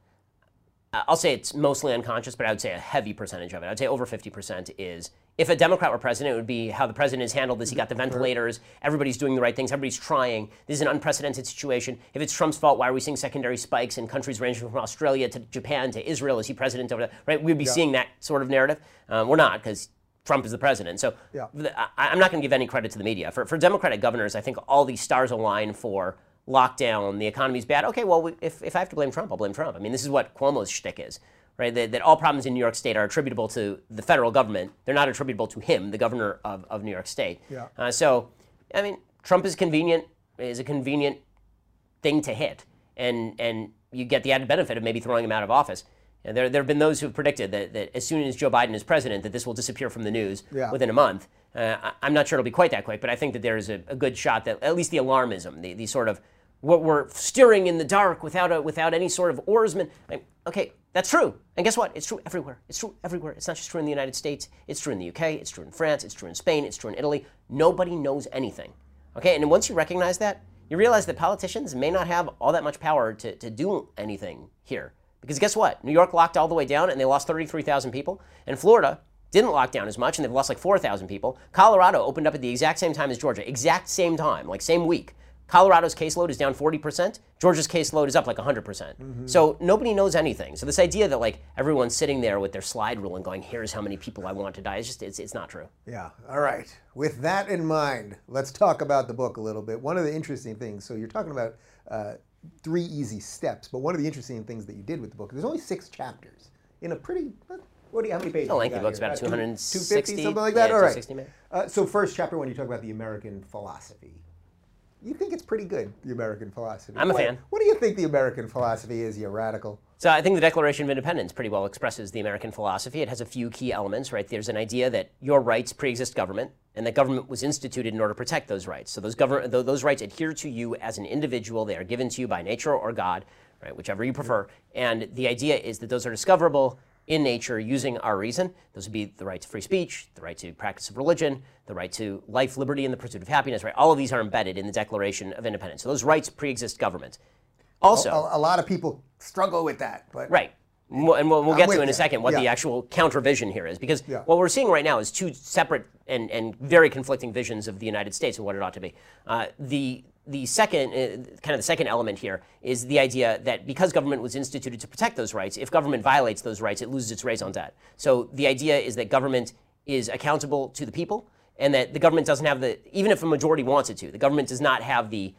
[SPEAKER 2] I'll say it's mostly unconscious, but I would say a heavy percentage of it. I'd say over 50% is if a Democrat were president, it would be how the president has handled this. He got the ventilators, everybody's doing the right things, everybody's trying. This is an unprecedented situation. If it's Trump's fault, why are we seeing secondary spikes in countries ranging from Australia to Japan to Israel? Is he president over there? Right? We'd be seeing that sort of narrative. Um, we're not, because Trump is the president. So
[SPEAKER 1] Yeah.
[SPEAKER 2] I, I'm not going to give any credit to the media. For, for Democratic governors, I think all these stars align for lockdown, the economy's bad. Okay, well, we, if, if I have to blame Trump, I'll blame Trump. I mean, this is what Cuomo's shtick is, right? That, that all problems in New York State are attributable to the federal government. They're not attributable to him, the governor of, of New York State.
[SPEAKER 1] Yeah.
[SPEAKER 2] Uh, so, I mean, Trump is convenient, is a convenient thing to hit, and and you get the added benefit of maybe throwing him out of office. And there, there have been those who have predicted that, that as soon as Joe Biden is president, that this will disappear from the news
[SPEAKER 1] Yeah.
[SPEAKER 2] within a month. Uh, I, I'm not sure it'll be quite that quick, but I think that there is a, a good shot that at least the alarmism, the, the sort of what we're steering in the dark without a, without any sort of oarsman. Like, okay, that's true. And guess what? It's true everywhere. It's true everywhere. It's not just true in the United States. It's true in the UK. It's true in France. It's true in Spain. It's true in Italy. Nobody knows anything. Okay, and once you recognize that, you realize that politicians may not have all that much power to, to do anything here. Because guess what? New York locked all the way down and they lost 33,000 people. And Florida didn't lock down as much and they've lost like 4,000 people. Colorado opened up at the exact same time as Georgia, exact same time, like same week. Colorado's caseload is down 40%. Georgia's caseload is up like 100%. percent So nobody knows anything. So this idea that like everyone's sitting there with their slide rule and going, here's how many people I want to die, it's just, it's, it's not true.
[SPEAKER 1] Yeah. All right. With that in mind, let's talk about the book a little bit. One of the interesting things, so you're talking about uh, three easy steps, but one of the interesting things that you did with the book, there's only six chapters in a pretty, what do you, how many pages?
[SPEAKER 2] a lengthy
[SPEAKER 1] got
[SPEAKER 2] book, it's about
[SPEAKER 1] two-
[SPEAKER 2] 260,
[SPEAKER 1] 250, something like that?
[SPEAKER 2] yeah,
[SPEAKER 1] All right. Uh, so first chapter, when you talk about the American philosophy, you think it's pretty good, the American philosophy.
[SPEAKER 2] I'm a
[SPEAKER 1] What-
[SPEAKER 2] fan.
[SPEAKER 1] What do you think the American philosophy is, you radical?
[SPEAKER 2] So I think the Declaration of Independence pretty well expresses the American philosophy. It has a few key elements, right? There's an idea that your rights pre-exist government, and that government was instituted in order to protect those rights. So those government, those rights adhere to you as an individual. They are given to you by nature or God, right? Whichever you prefer. And the idea is that those are discoverable in nature using our reason. Those would be the right to free speech, the right to practice of religion, the right to life, liberty, and the pursuit of happiness, right? All of these are embedded in the Declaration of Independence. So those rights pre-exist government. Also,
[SPEAKER 1] A, a lot of people struggle with that, but
[SPEAKER 2] Right. And we'll, and we'll, we'll get to in a second what the actual counter vision here is. Because
[SPEAKER 1] Yeah.
[SPEAKER 2] what we're seeing right now is two separate and, and very conflicting visions of the United States and what it ought to be. Uh, the the second, uh, kind of the second element here is the idea that because government was instituted to protect those rights, if government violates those rights, it loses its raison d'etre. So the idea is that government is accountable to the people, and that the government doesn't have the, even if a majority wants it to, the government does not have the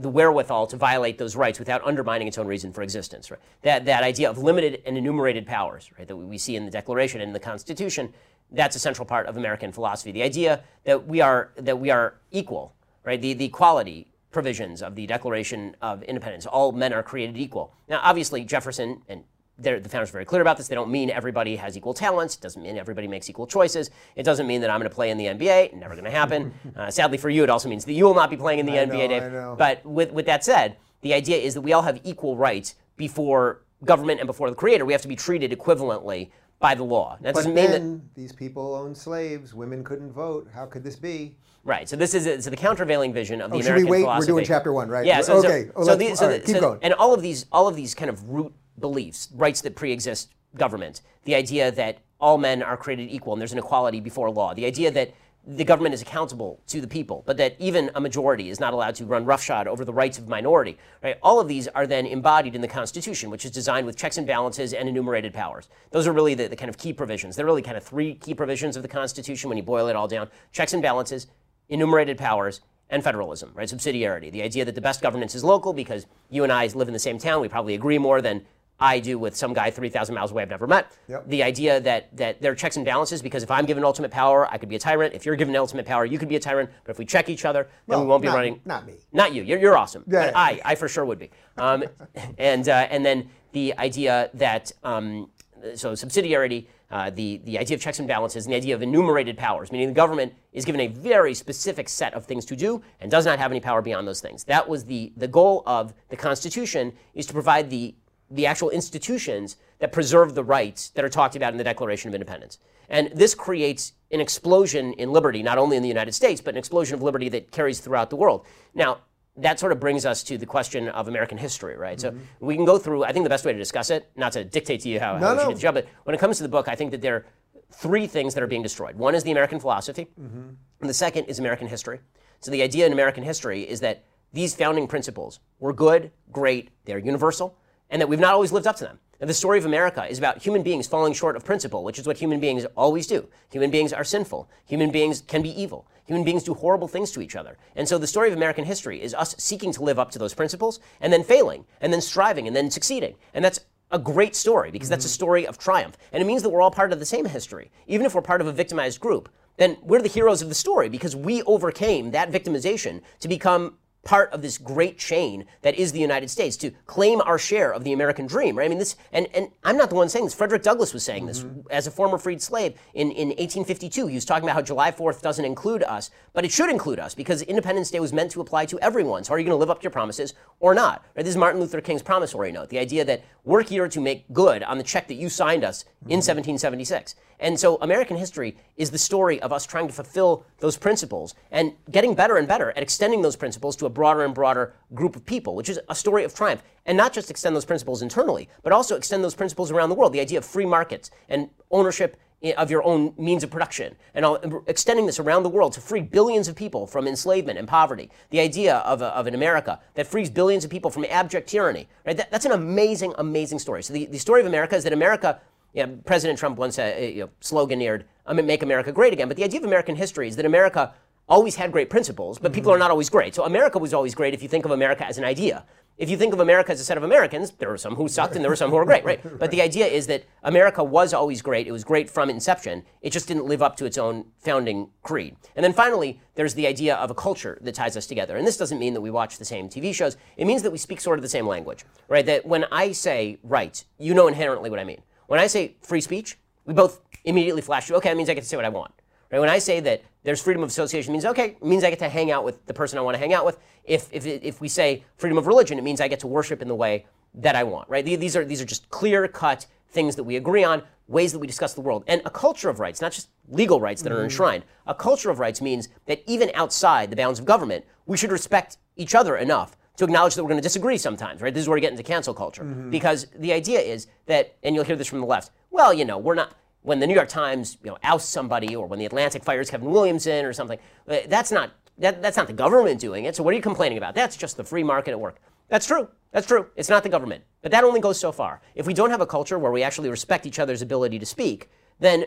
[SPEAKER 2] the wherewithal to violate those rights without undermining its own reason for existence. Right? That, that idea of limited and enumerated powers right, that we see in the Declaration and in the Constitution, that's a central part of American philosophy. The idea that we are, that we are equal, right? the, the equality provisions of the Declaration of Independence, all men are created equal. Now, obviously, Jefferson and the founders are very clear about this. They don't mean everybody has equal talents. It doesn't mean everybody makes equal choices. It doesn't mean that I'm going to play in the NBA. Never going to happen. [laughs] uh, sadly for you, it also means that you will not be playing in the
[SPEAKER 1] I
[SPEAKER 2] NBA,
[SPEAKER 1] know,
[SPEAKER 2] Dave. But with, with that said, the idea is that we all have equal rights before government and before the creator. We have to be treated equivalently by the law. That
[SPEAKER 1] But
[SPEAKER 2] doesn't mean that.
[SPEAKER 1] these people owned slaves. Women couldn't vote. How could this be?
[SPEAKER 2] Right. So this is so the countervailing vision of the
[SPEAKER 1] Oh, should we
[SPEAKER 2] American
[SPEAKER 1] wait? We're doing chapter one, right?
[SPEAKER 2] Yeah. So, so-
[SPEAKER 1] Okay. Oh,
[SPEAKER 2] So, the, so,
[SPEAKER 1] all
[SPEAKER 2] the-
[SPEAKER 1] right, keep
[SPEAKER 2] so-
[SPEAKER 1] going.
[SPEAKER 2] And all of these, all of these kind of root beliefs, rights that pre-exist government, the idea that all men are created equal and there's an equality before law, the idea that the government is accountable to the people, but that even a majority is not allowed to run roughshod over the rights of minority. Right? All of these are then embodied in the Constitution, which is designed with checks and balances and enumerated powers. Those are really the, the kind of key provisions. They're really kind of three key provisions of the Constitution when you boil it all down: checks and balances, enumerated powers, and federalism. Right? Subsidiarity. The idea that the best governance is local because you and I live in the same town. We probably agree more than I do with some guy 3,000 miles away I've never met.
[SPEAKER 1] Yep.
[SPEAKER 2] The idea that, that there are checks and balances because if I'm given ultimate power, I could be a tyrant. If you're given ultimate power, you could be a tyrant. But if we check each other, then
[SPEAKER 1] Well,
[SPEAKER 2] we won't be running.
[SPEAKER 1] not me.
[SPEAKER 2] Not you. You're, you're awesome.
[SPEAKER 1] Yeah,
[SPEAKER 2] but
[SPEAKER 1] yeah.
[SPEAKER 2] I, I for sure would be. Um, [laughs] and, uh, and then the idea that, um, so subsidiarity, uh, the, the idea of checks and balances, and the idea of enumerated powers, meaning the government is given a very specific set of things to do and does not have any power beyond those things. That was the, the goal of the Constitution, is to provide the, the actual institutions that preserve the rights that are talked about in the Declaration of Independence. And this creates an explosion in liberty, not only in the United States, but an explosion of liberty that carries throughout the world. Now, that sort of brings us to the question of American history, right? So we can go through, I think the best way to discuss it, not to dictate to you how, how
[SPEAKER 1] No,
[SPEAKER 2] should
[SPEAKER 1] no.
[SPEAKER 2] do the job, but when it comes to the book, I think that there are three things that are being destroyed. One is the American philosophy, mm-hmm. and the second is American history. So the idea in American history is that these founding principles were good, great, they're universal, and that we've not always lived up to them. And the story of America is about human beings falling short of principle, which is what human beings always do. Human beings are sinful. Human beings can be evil. Human beings do horrible things to each other. And so the story of American history is us seeking to live up to those principles and then failing and then striving and then succeeding. And that's a great story because that's a mm-hmm. story of triumph. And it means that we're all part of the same history. Even if we're part of a victimized group, then we're the heroes of the story because we overcame that victimization to become part of this great chain that is the United States to claim our share of the American dream, right? I mean, this, and, and I'm not the one saying this. Frederick Douglass was saying this mm-hmm. as a former freed slave in, in 1852. He was talking about how July 4th doesn't include us, but it should include us because Independence Day was meant to apply to everyone. So are you going to live up to your promises or not? Right? This is Martin Luther King's promissory note, the idea that we're here to make good on the check that you signed us in mm-hmm. 1776. And so American history is the story of us trying to fulfill those principles and getting better and better at extending those principles to a broader and broader group of people, which is a story of triumph. And not just extend those principles internally, but also extend those principles around the world. The idea of free markets and ownership of your own means of production and extending this around the world to free billions of people from enslavement and poverty. The idea of, a, of an America that frees billions of people from abject tyranny. Right? That, that's an amazing, amazing story. So the, the story of America is that America yeah, President Trump once uh, you know, sloganeered, "I'm gonna make America great again." But the idea of American history is that America always had great principles, but people are mm-hmm. not always great. So America was always great if you think of America as an idea. If you think of America as a set of Americans, there were some who sucked and there were some who were great, right? [laughs] But the idea is that America was always great. It was great from inception. It just didn't live up to its own founding creed. And then finally, there's the idea of a culture that ties us together. And this doesn't mean that we watch the same TV shows. It means that we speak sort of the same language, right? That when I say rights, you know inherently what I mean. When I say free speech, we both immediately flash to, okay, that means I get to say what I want. Right? When I say that there's freedom of association, it means, okay, it means I get to hang out with the person I want to hang out with. If, if, if we say freedom of religion, it means I get to worship in the way that I want, right? These are, these are just clear cut things that we agree on, ways that we discuss the world. And a culture of rights, not just legal rights that are mm-hmm. enshrined, a culture of rights means that even outside the bounds of government, we should respect each other enough to acknowledge that we're going to disagree sometimes, right? This is where we get into cancel culture. Mm-hmm. Because the idea is that, and you'll hear this from the left, well, you know, we're not, when the New York Times, you know, ousts somebody or when the Atlantic fires Kevin Williamson or something, uh, that's not, that, that's not the government doing it. So what are you complaining about? That's just the free market at work. That's true. That's true. It's not the government. But that only goes so far. If we don't have a culture where we actually respect each other's ability to speak, then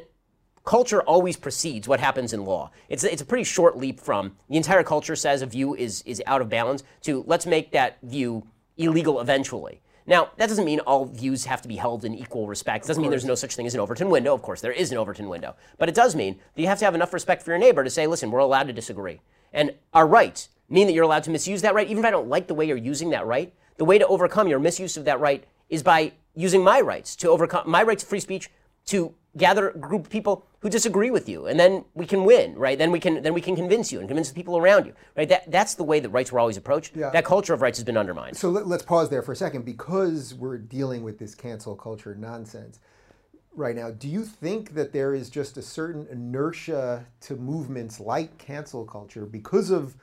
[SPEAKER 2] culture always precedes what happens in law. It's, it's a pretty short leap from the entire culture says a view is, is out of bounds to let's make that view illegal eventually. Now, that doesn't mean all views have to be held in equal respect. It doesn't mean there's no such thing as an Overton window. Of course, there is an Overton window. But it does mean that you have to have enough respect for your neighbor to say, listen, we're allowed to disagree. And our rights mean that you're allowed to misuse that right, even if I don't like the way you're using that right. The way to overcome your misuse of that right is by using my rights to overcome my right to free speech to gather group people who disagree with you and then we can win right then we can then we can convince you and convince the people around you right that, that's the way that rights were always approached
[SPEAKER 1] Yeah.
[SPEAKER 2] that culture of rights has been undermined
[SPEAKER 1] So let, us pause there for a second because we're dealing with this cancel culture nonsense right now. Do you think that there is just a certain inertia to movements like cancel culture because of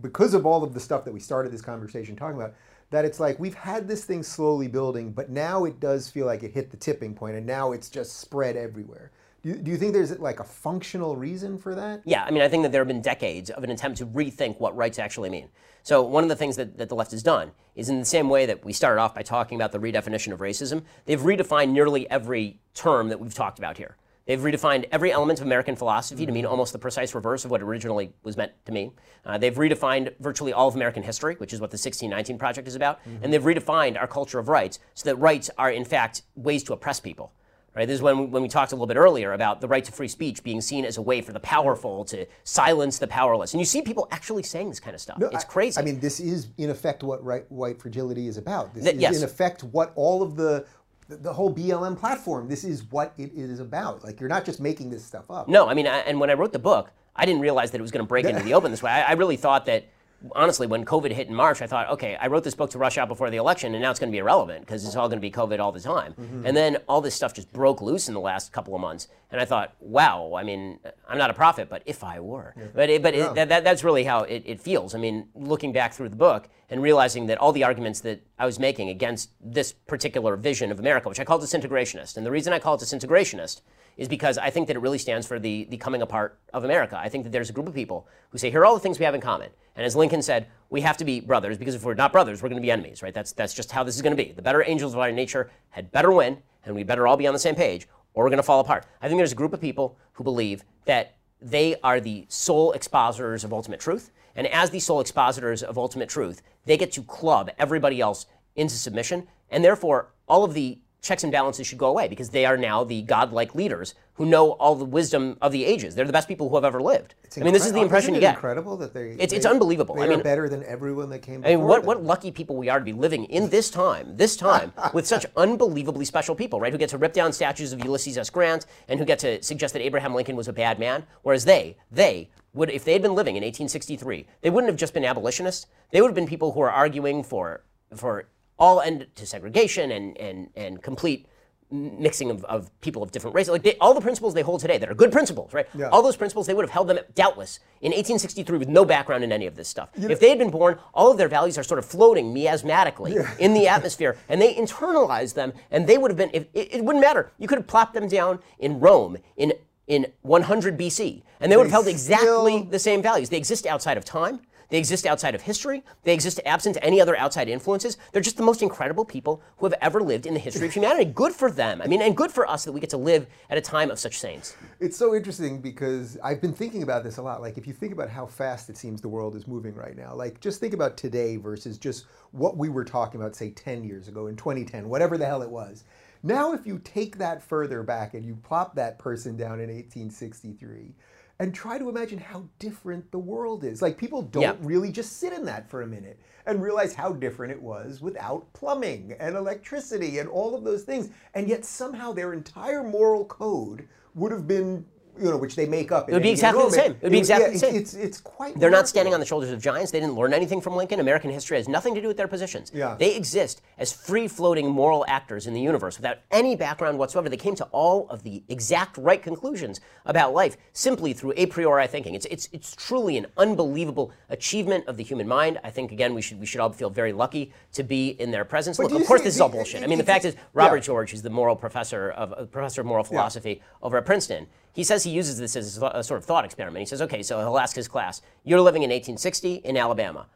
[SPEAKER 1] because of all of the stuff that we started this conversation talking about? That it's like we've had this thing slowly building, but now it does feel like it hit the tipping point, and now it's just spread everywhere. Do you, do you think there's like a functional reason for that?
[SPEAKER 2] Yeah, I mean, I think that there have been decades of an attempt to rethink what rights actually mean. So, one of the things that, that the left has done is in the same way that we started off by talking about the redefinition of racism, they've redefined nearly every term that we've talked about here. They've redefined every element of American philosophy to mean almost the precise reverse of what originally was meant to mean. Uh, they've redefined virtually all of American history, which is what the 1619 Project is about. Mm-hmm. And they've redefined our culture of rights so that rights are, in fact, ways to oppress people. Right? This is when, when we talked a little bit earlier about the right to free speech being seen as a way for the powerful to silence the powerless. And you see people actually saying this kind of stuff. No, it's crazy.
[SPEAKER 1] I, I, mean, this is in effect what right, white fragility is about. This Th- is yes. in effect what all of the the whole BLM platform. This is what it is about. Like you're not just making this stuff up.
[SPEAKER 2] No, I mean, I, and when I wrote the book, I didn't realize that it was going to break into the open this way. I, I really thought that honestly, when COVID hit in March, I thought, okay, I wrote this book to rush out before the election, and now it's going to be irrelevant because it's all going to be COVID all the time. Mm-hmm. And then all this stuff just broke loose in the last couple of months, and I thought, wow, I mean, I'm not a prophet, but if I were, yeah. but it, but yeah. it, that, that, that's really how it, it feels. I mean, looking back through the book and realizing that all the arguments that I was making against this particular vision of America, which I call disintegrationist, and the reason I call it disintegrationist is because I think that it really stands for the, the coming apart of America. I think that there's a group of people who say, here are all the things we have in common. And as Lincoln said, we have to be brothers because if we're not brothers, we're going to be enemies, right? That's, that's just how this is going to be. The better angels of our nature had better win, and we better all be on the same page, or we're going to fall apart. I think there's a group of people who believe that they are the sole expositors of ultimate truth. And as the sole expositors of ultimate truth, they get to club everybody else into submission. And therefore, all of the checks and balances should go away because they are now the godlike leaders who know all the wisdom of the ages. They're the best people who have ever lived. I mean, this is the impression
[SPEAKER 1] you
[SPEAKER 2] get.
[SPEAKER 1] Incredible that they.
[SPEAKER 2] It's,
[SPEAKER 1] they,
[SPEAKER 2] it's unbelievable.
[SPEAKER 1] They
[SPEAKER 2] I mean,
[SPEAKER 1] better than everyone that came. Before
[SPEAKER 2] I mean, what
[SPEAKER 1] them.
[SPEAKER 2] what lucky people we are to be living in [laughs] this time, this time [laughs] with such unbelievably special people, right? Who get to rip down statues of Ulysses S. Grant and who get to suggest that Abraham Lincoln was a bad man, whereas they they would, if they had been living in 1863, they wouldn't have just been abolitionists. They would have been people who are arguing for for all end to segregation and and and complete mixing of, of people of different races. Like they, all the principles they hold today that are good principles, right? Yeah. All those principles they would have held them doubtless in 1863 with no background in any of this stuff. You if they had been born, all of their values are sort of floating miasmatically yeah. in the atmosphere, and they internalize them, and they would have been. If, it, it, wouldn't matter. You could have plopped them down in Rome in in 100 BC, and they, they would have held exactly the same values. They exist outside of time. They exist outside of history. They exist absent any other outside influences. They're just the most incredible people who have ever lived in the history of humanity. Good for them. I mean, and good for us that we get to live at a time of such saints.
[SPEAKER 1] It's so interesting because I've been thinking about this a lot. Like, if you think about how fast it seems the world is moving right now, like, just think about today versus just what we were talking about, say, 10 years ago in 2010, whatever the hell it was. Now, if you take that further back and you plop that person down in 1863, and try to imagine how different the world is. Like people don't yeah. really just sit in that for a minute and realize how different it was without plumbing and electricity and all of those things. And yet somehow their entire moral code would have been you know, which they make up.
[SPEAKER 2] It would be exactly the same. It would be exactly yeah, the same.
[SPEAKER 1] It's, it's quite.
[SPEAKER 2] They're remarkable. not standing on the shoulders of giants. They didn't learn anything from Lincoln. American history has nothing to do with their positions.
[SPEAKER 1] Yeah.
[SPEAKER 2] They exist as free-floating moral actors in the universe without any background whatsoever. They came to all of the exact right conclusions about life simply through a priori thinking. It's it's it's truly an unbelievable achievement of the human mind. I think again we should we should all feel very lucky to be in their presence. But Look, of course this is all bullshit. I mean, the fact is Robert yeah. George, who's the moral professor of uh, professor of moral philosophy yeah. over at Princeton he says he uses this as a sort of thought experiment. He says, okay, so he'll ask his class, you're living in 1860 in Alabama.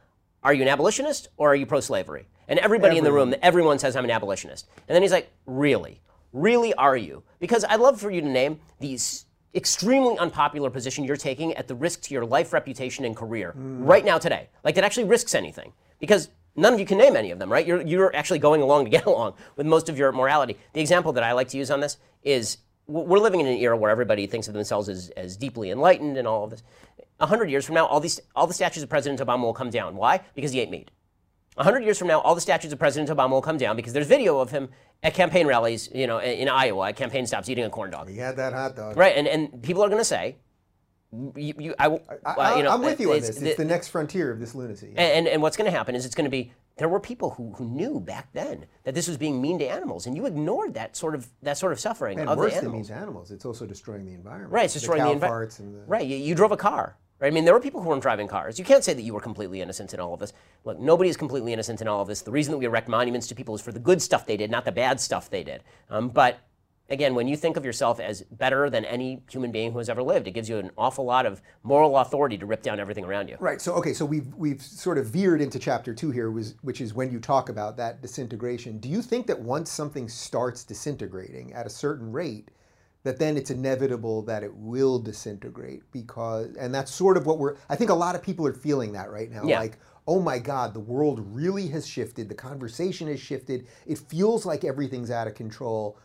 [SPEAKER 2] Are you an abolitionist or are you pro slavery? And everybody everyone. in the room, everyone says, I'm an abolitionist. And then he's like, really? Really are you? Because I'd love for you to name these extremely unpopular position you're taking at the risk to your life, reputation, and career mm. right now today. Like that actually risks anything. Because none of you can name any of them, right? You're, you're actually going along to get [laughs] along with most of your morality. The example that I like to use on this is we're living in an era where everybody thinks of themselves as, as deeply enlightened and all of this. A hundred years from now, all these all the statues of President Obama will come down. Why? Because he ate meat. A hundred years from now, all the statues of President Obama will come down because there's video of him at campaign rallies, you know, in Iowa at campaign stops eating a corn dog.
[SPEAKER 1] He had that hot dog.
[SPEAKER 2] Right, and, and people are going to say, you, you, I,
[SPEAKER 1] I, you know, I'm with you on this. It's the, the, next frontier of this lunacy.
[SPEAKER 2] And, and, and what's going to happen is it's going to be there were people who, who knew back then that this was being mean to animals, and you ignored that sort of that sort of suffering
[SPEAKER 1] and
[SPEAKER 2] of
[SPEAKER 1] worse
[SPEAKER 2] the animals.
[SPEAKER 1] than means animals, it's also destroying the environment.
[SPEAKER 2] Right, it's destroying the, the environment. Right, you, you drove a car. Right? I mean, there were people who weren't driving cars. You can't say that you were completely innocent in all of this. Look, nobody is completely innocent in all of this. The reason that we erect monuments to people is for the good stuff they did, not the bad stuff they did. Um, but again, when you think of yourself as better than any human being who has ever lived, it gives you an awful lot of moral authority to rip down everything around you.
[SPEAKER 1] Right. So okay. So we've we've sort of veered into chapter two here, was, which is when you talk about that disintegration. Do you think that once something starts disintegrating at a certain rate, that then it's inevitable that it will disintegrate because, and that's sort of what we're. I think a lot of people are feeling that right now.
[SPEAKER 2] Yeah.
[SPEAKER 1] Like, oh my God, the world really has shifted. The conversation has shifted. It feels like everything's out of control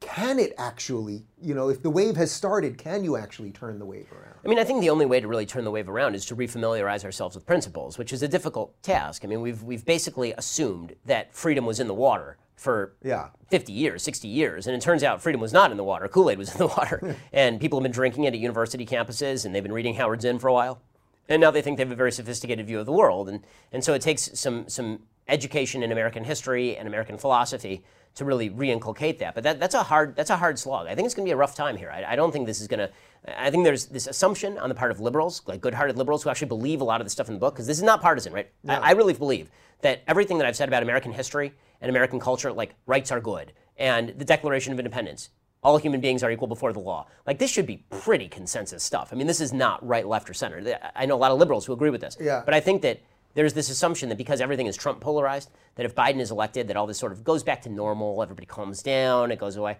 [SPEAKER 1] can it actually, you know, if the wave has started, can you actually turn the wave around?
[SPEAKER 2] I mean, I think the only way to really turn the wave around is to refamiliarize ourselves with principles, which is a difficult task. I mean, we've, we've basically assumed that freedom was in the water for
[SPEAKER 1] yeah.
[SPEAKER 2] 50 years, 60 years. And it turns out freedom was not in the water. Kool Aid was in the water. [laughs] and people have been drinking it at university campuses, and they've been reading Howard Zinn for a while. And now they think they have a very sophisticated view of the world. And, and so it takes some, some education in American history and American philosophy to really reinculcate that. But that, that's a hard that's a hard slog. I think it's going to be a rough time here. I, I don't think this is going to. I think there's this assumption on the part of liberals, like good-hearted liberals, who actually believe a lot of the stuff in the book, because this is not partisan, right? I, I really believe that everything that I've said about American history and American culture, like rights are good, and the Declaration of Independence, all human beings are equal before the law. Like this should be pretty consensus stuff. I mean, this is not right, left, or center. I know a lot of liberals who agree with this.
[SPEAKER 1] Yeah.
[SPEAKER 2] But I think that there's this assumption that because everything is Trump polarized, that if Biden is elected, that all this sort of goes back to normal, everybody calms down, it goes away.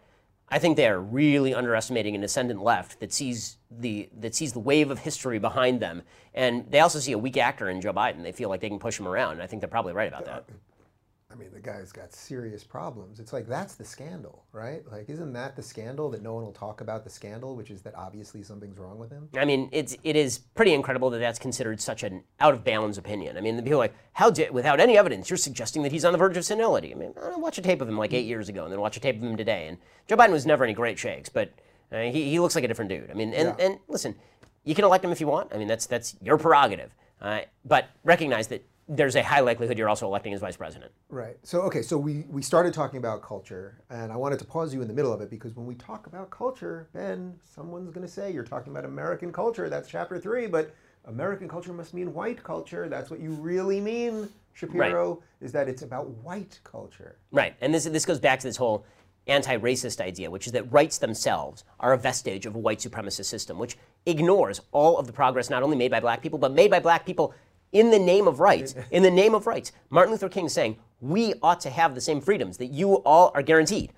[SPEAKER 2] I think they are really underestimating an ascendant left that sees the that sees the wave of history behind them, and they also see a weak actor in Joe Biden. They feel like they can push him around, and I think they're probably right about that.
[SPEAKER 1] I mean, the guy's got serious problems. It's like that's the scandal, right? Like, isn't that the scandal that no one will talk about the scandal, which is that obviously something's wrong with him?
[SPEAKER 2] I mean, it's it is pretty incredible that that's considered such an out of bounds opinion. I mean, the people are like, how did without any evidence you're suggesting that he's on the verge of senility? I mean, I watch a tape of him like eight years ago, and then watch a tape of him today, and Joe Biden was never any great shakes, but uh, he he looks like a different dude. I mean, and
[SPEAKER 1] Yeah.
[SPEAKER 2] and listen, you can elect him if you want. I mean, that's that's your prerogative, uh, but recognize that there's a high likelihood you're also electing as vice president.
[SPEAKER 1] Right. So, okay, so we, we started talking about culture, and I wanted to pause you in the middle of it because when we talk about culture, then someone's going to say, You're talking about American culture. That's chapter three, but American culture must mean white culture. That's what you really mean, Shapiro, is that it's about white culture.
[SPEAKER 2] Right, and this this goes back to this whole anti-racist idea, which is that rights themselves are a vestige of a white supremacist system, which ignores all of the progress not only made by black people, but made by black people in the name of rights. In the name of rights. Martin Luther King is saying, we ought to have the same freedoms that you all are guaranteed.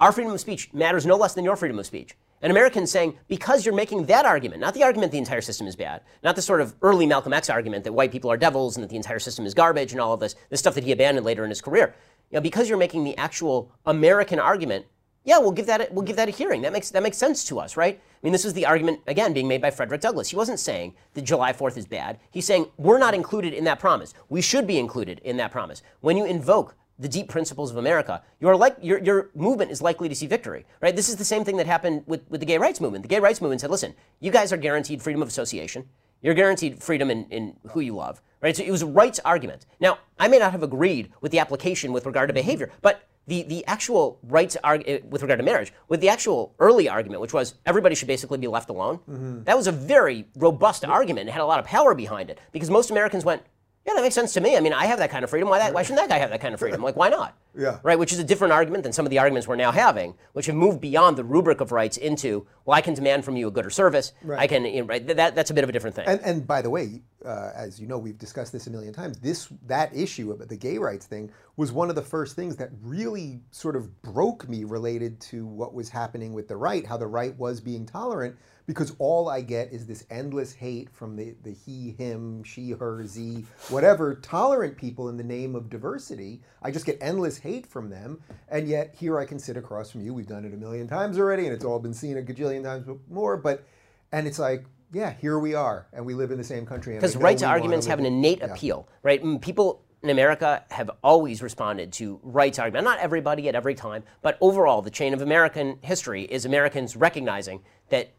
[SPEAKER 2] Our freedom of speech matters no less than your freedom of speech. And Americans saying, because you're making that argument, not the argument the entire system is bad, not the sort of early Malcolm X argument that white people are devils and that the entire system is garbage and all of this, the stuff that he abandoned later in his career. You know, because you're making the actual American argument, yeah, we'll give that a, we'll give that a hearing. That makes that makes sense to us, right? I mean, this is the argument again being made by Frederick Douglass. He wasn't saying that July 4th is bad. He's saying we're not included in that promise. We should be included in that promise. When you invoke the deep principles of America, your like your your movement is likely to see victory, right? This is the same thing that happened with, with the gay rights movement. The gay rights movement said, listen, you guys are guaranteed freedom of association. You're guaranteed freedom in, in who you love, right? So it was a rights argument. Now, I may not have agreed with the application with regard to behavior, but the, the actual rights arg- eh, with regard to marriage, with the actual early argument, which was everybody should basically be left alone, mm-hmm. that was a very robust argument. It had a lot of power behind it because most Americans went, yeah, that makes sense to me. I mean, I have that kind of freedom. Why, that, why shouldn't that guy have that kind of [laughs] freedom? Like, why not?
[SPEAKER 1] Yeah.
[SPEAKER 2] Right, which is a different argument than some of the arguments we're now having, which have moved beyond the rubric of rights into, well, I can demand from you a good or service. Right. I can, you know, right, that, that's a bit of a different thing.
[SPEAKER 1] And, and by the way, uh, as you know, we've discussed this a million times. This that issue of the gay rights thing was one of the first things that really sort of broke me related to what was happening with the right, how the right was being tolerant, because all I get is this endless hate from the, the he, him, she, her, z, whatever tolerant people in the name of diversity. I just get endless hate from them, and yet here I can sit across from you. We've done it a million times already, and it's all been seen a gajillion times more. But and it's like, yeah, here we are, and we live in the same country.
[SPEAKER 2] Because rights arguments have an innate
[SPEAKER 1] yeah.
[SPEAKER 2] appeal, right? Mm, People in America have always responded to rights arguments. Not everybody at every time, but overall, the chain of American history is Americans recognizing that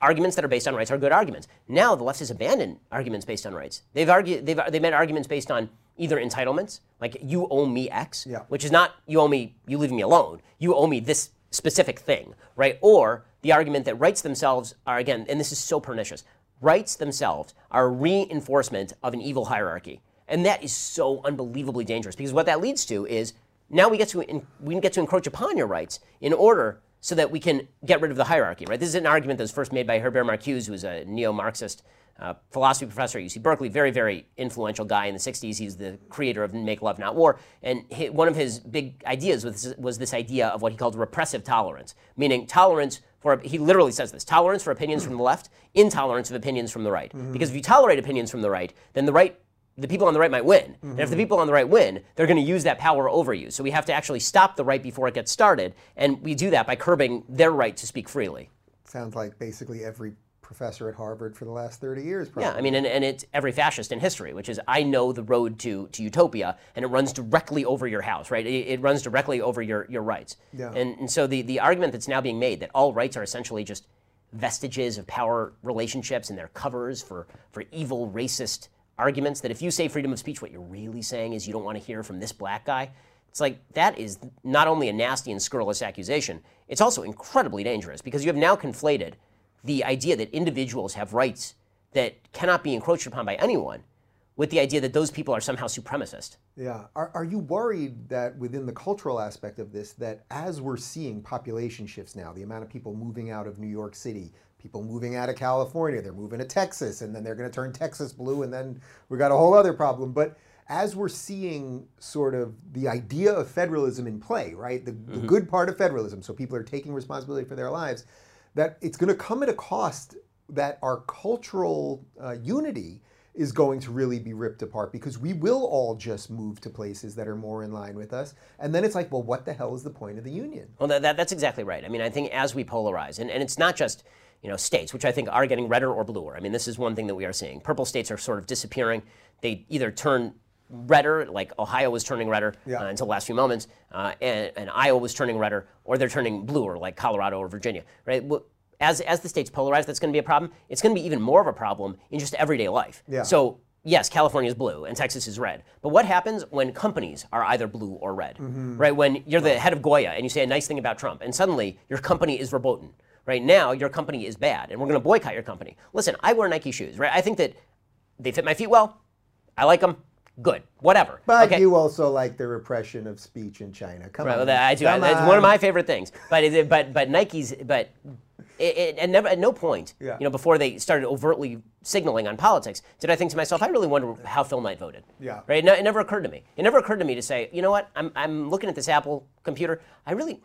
[SPEAKER 2] arguments that are based on rights are good arguments. Now the left has abandoned arguments based on rights. They've argued they've they've made arguments based on either entitlements, like you owe me X,
[SPEAKER 1] Yeah.
[SPEAKER 2] which is not you owe me you leave me alone. You owe me this specific thing, right? Or the argument that rights themselves are again, and this is so pernicious. Rights themselves are reinforcement of an evil hierarchy. And that is so unbelievably dangerous because what that leads to is now we get to we get to encroach upon your rights in order so that we can get rid of the hierarchy, right? This is an argument that was first made by Herbert Marcuse, who was a neo-Marxist uh, philosophy professor at UC Berkeley, very, very influential guy in the 60s. He's the creator of Make Love, Not War. And he, one of his big ideas was, was this idea of what he called repressive tolerance, meaning tolerance for, he literally says this, tolerance for opinions from the left, intolerance of opinions from the right. Mm-hmm. Because if you tolerate opinions from the right, then the right the people on the right might win. Mm-hmm. And if the mm-hmm. people on the right win, they're going to use that power over you. So we have to actually stop the right before it gets started. And we do that by curbing their right to speak freely.
[SPEAKER 1] Sounds like basically every professor at Harvard for the last 30 years. Probably.
[SPEAKER 2] Yeah, I mean, and, and it's every fascist in history, which is I know the road to, to utopia, and it runs directly over your house, right? It, it runs directly over your, your rights. Yeah. And, and so the, the argument that's now being made that all rights are essentially just vestiges of power relationships and they're covers for, for evil, racist arguments, that if you say freedom of speech, what you're really saying is you don't want to hear from this black guy. It's like that is not only a nasty and scurrilous accusation, it's also incredibly dangerous because you have now conflated the idea that individuals have rights that cannot be encroached upon by anyone with the idea that those people are somehow supremacist.
[SPEAKER 1] Yeah. Are, are you worried that within the cultural aspect of this, that as we're seeing population shifts now, the amount of people moving out of New York City, people moving out of California, they're moving to Texas, and then they're going to turn Texas blue, and then we got a whole other problem. But as we're seeing sort of the idea of federalism in play, right? The, mm-hmm. the good part of federalism, so people are taking responsibility for their lives that it's going to come at a cost that our cultural uh, unity is going to really be ripped apart because we will all just move to places that are more in line with us. And then it's like, well, what the hell is the point of the union?
[SPEAKER 2] Well, that, that, that's exactly right. I mean, I think as we polarize, and, and it's not just you know states, which I think are getting redder or bluer. I mean, this is one thing that we are seeing. Purple states are sort of disappearing. They either turn redder, like Ohio was turning redder yeah. uh, until the last few moments, uh, and, and, Iowa was turning redder, or they're turning bluer, like Colorado or Virginia, right? As, as the states polarize, that's going to be a problem. It's going to be even more of a problem in just everyday life. Yeah. So yes, California is blue and Texas is red. But what happens when companies are either blue or red? Mm-hmm. Right? When you're the head of Goya and you say a nice thing about Trump, and suddenly your company is verboten. Right now, your company is bad, and we're going to boycott your company. Listen, I wear Nike shoes. Right? I think that they fit my feet well. I like them good, whatever.
[SPEAKER 1] But okay. you also like the repression of speech in China. Come right, on, I
[SPEAKER 2] do. Come it's on. one of my favorite things. But but but Nike's but. It, it, at, never, at no point, yeah. you know, before they started overtly signaling on politics, did I think to myself, I really wonder how Phil Knight voted. Yeah. Right? it never occurred to me. It never occurred to me to say, you know what? I'm, I'm looking at this Apple computer. I really,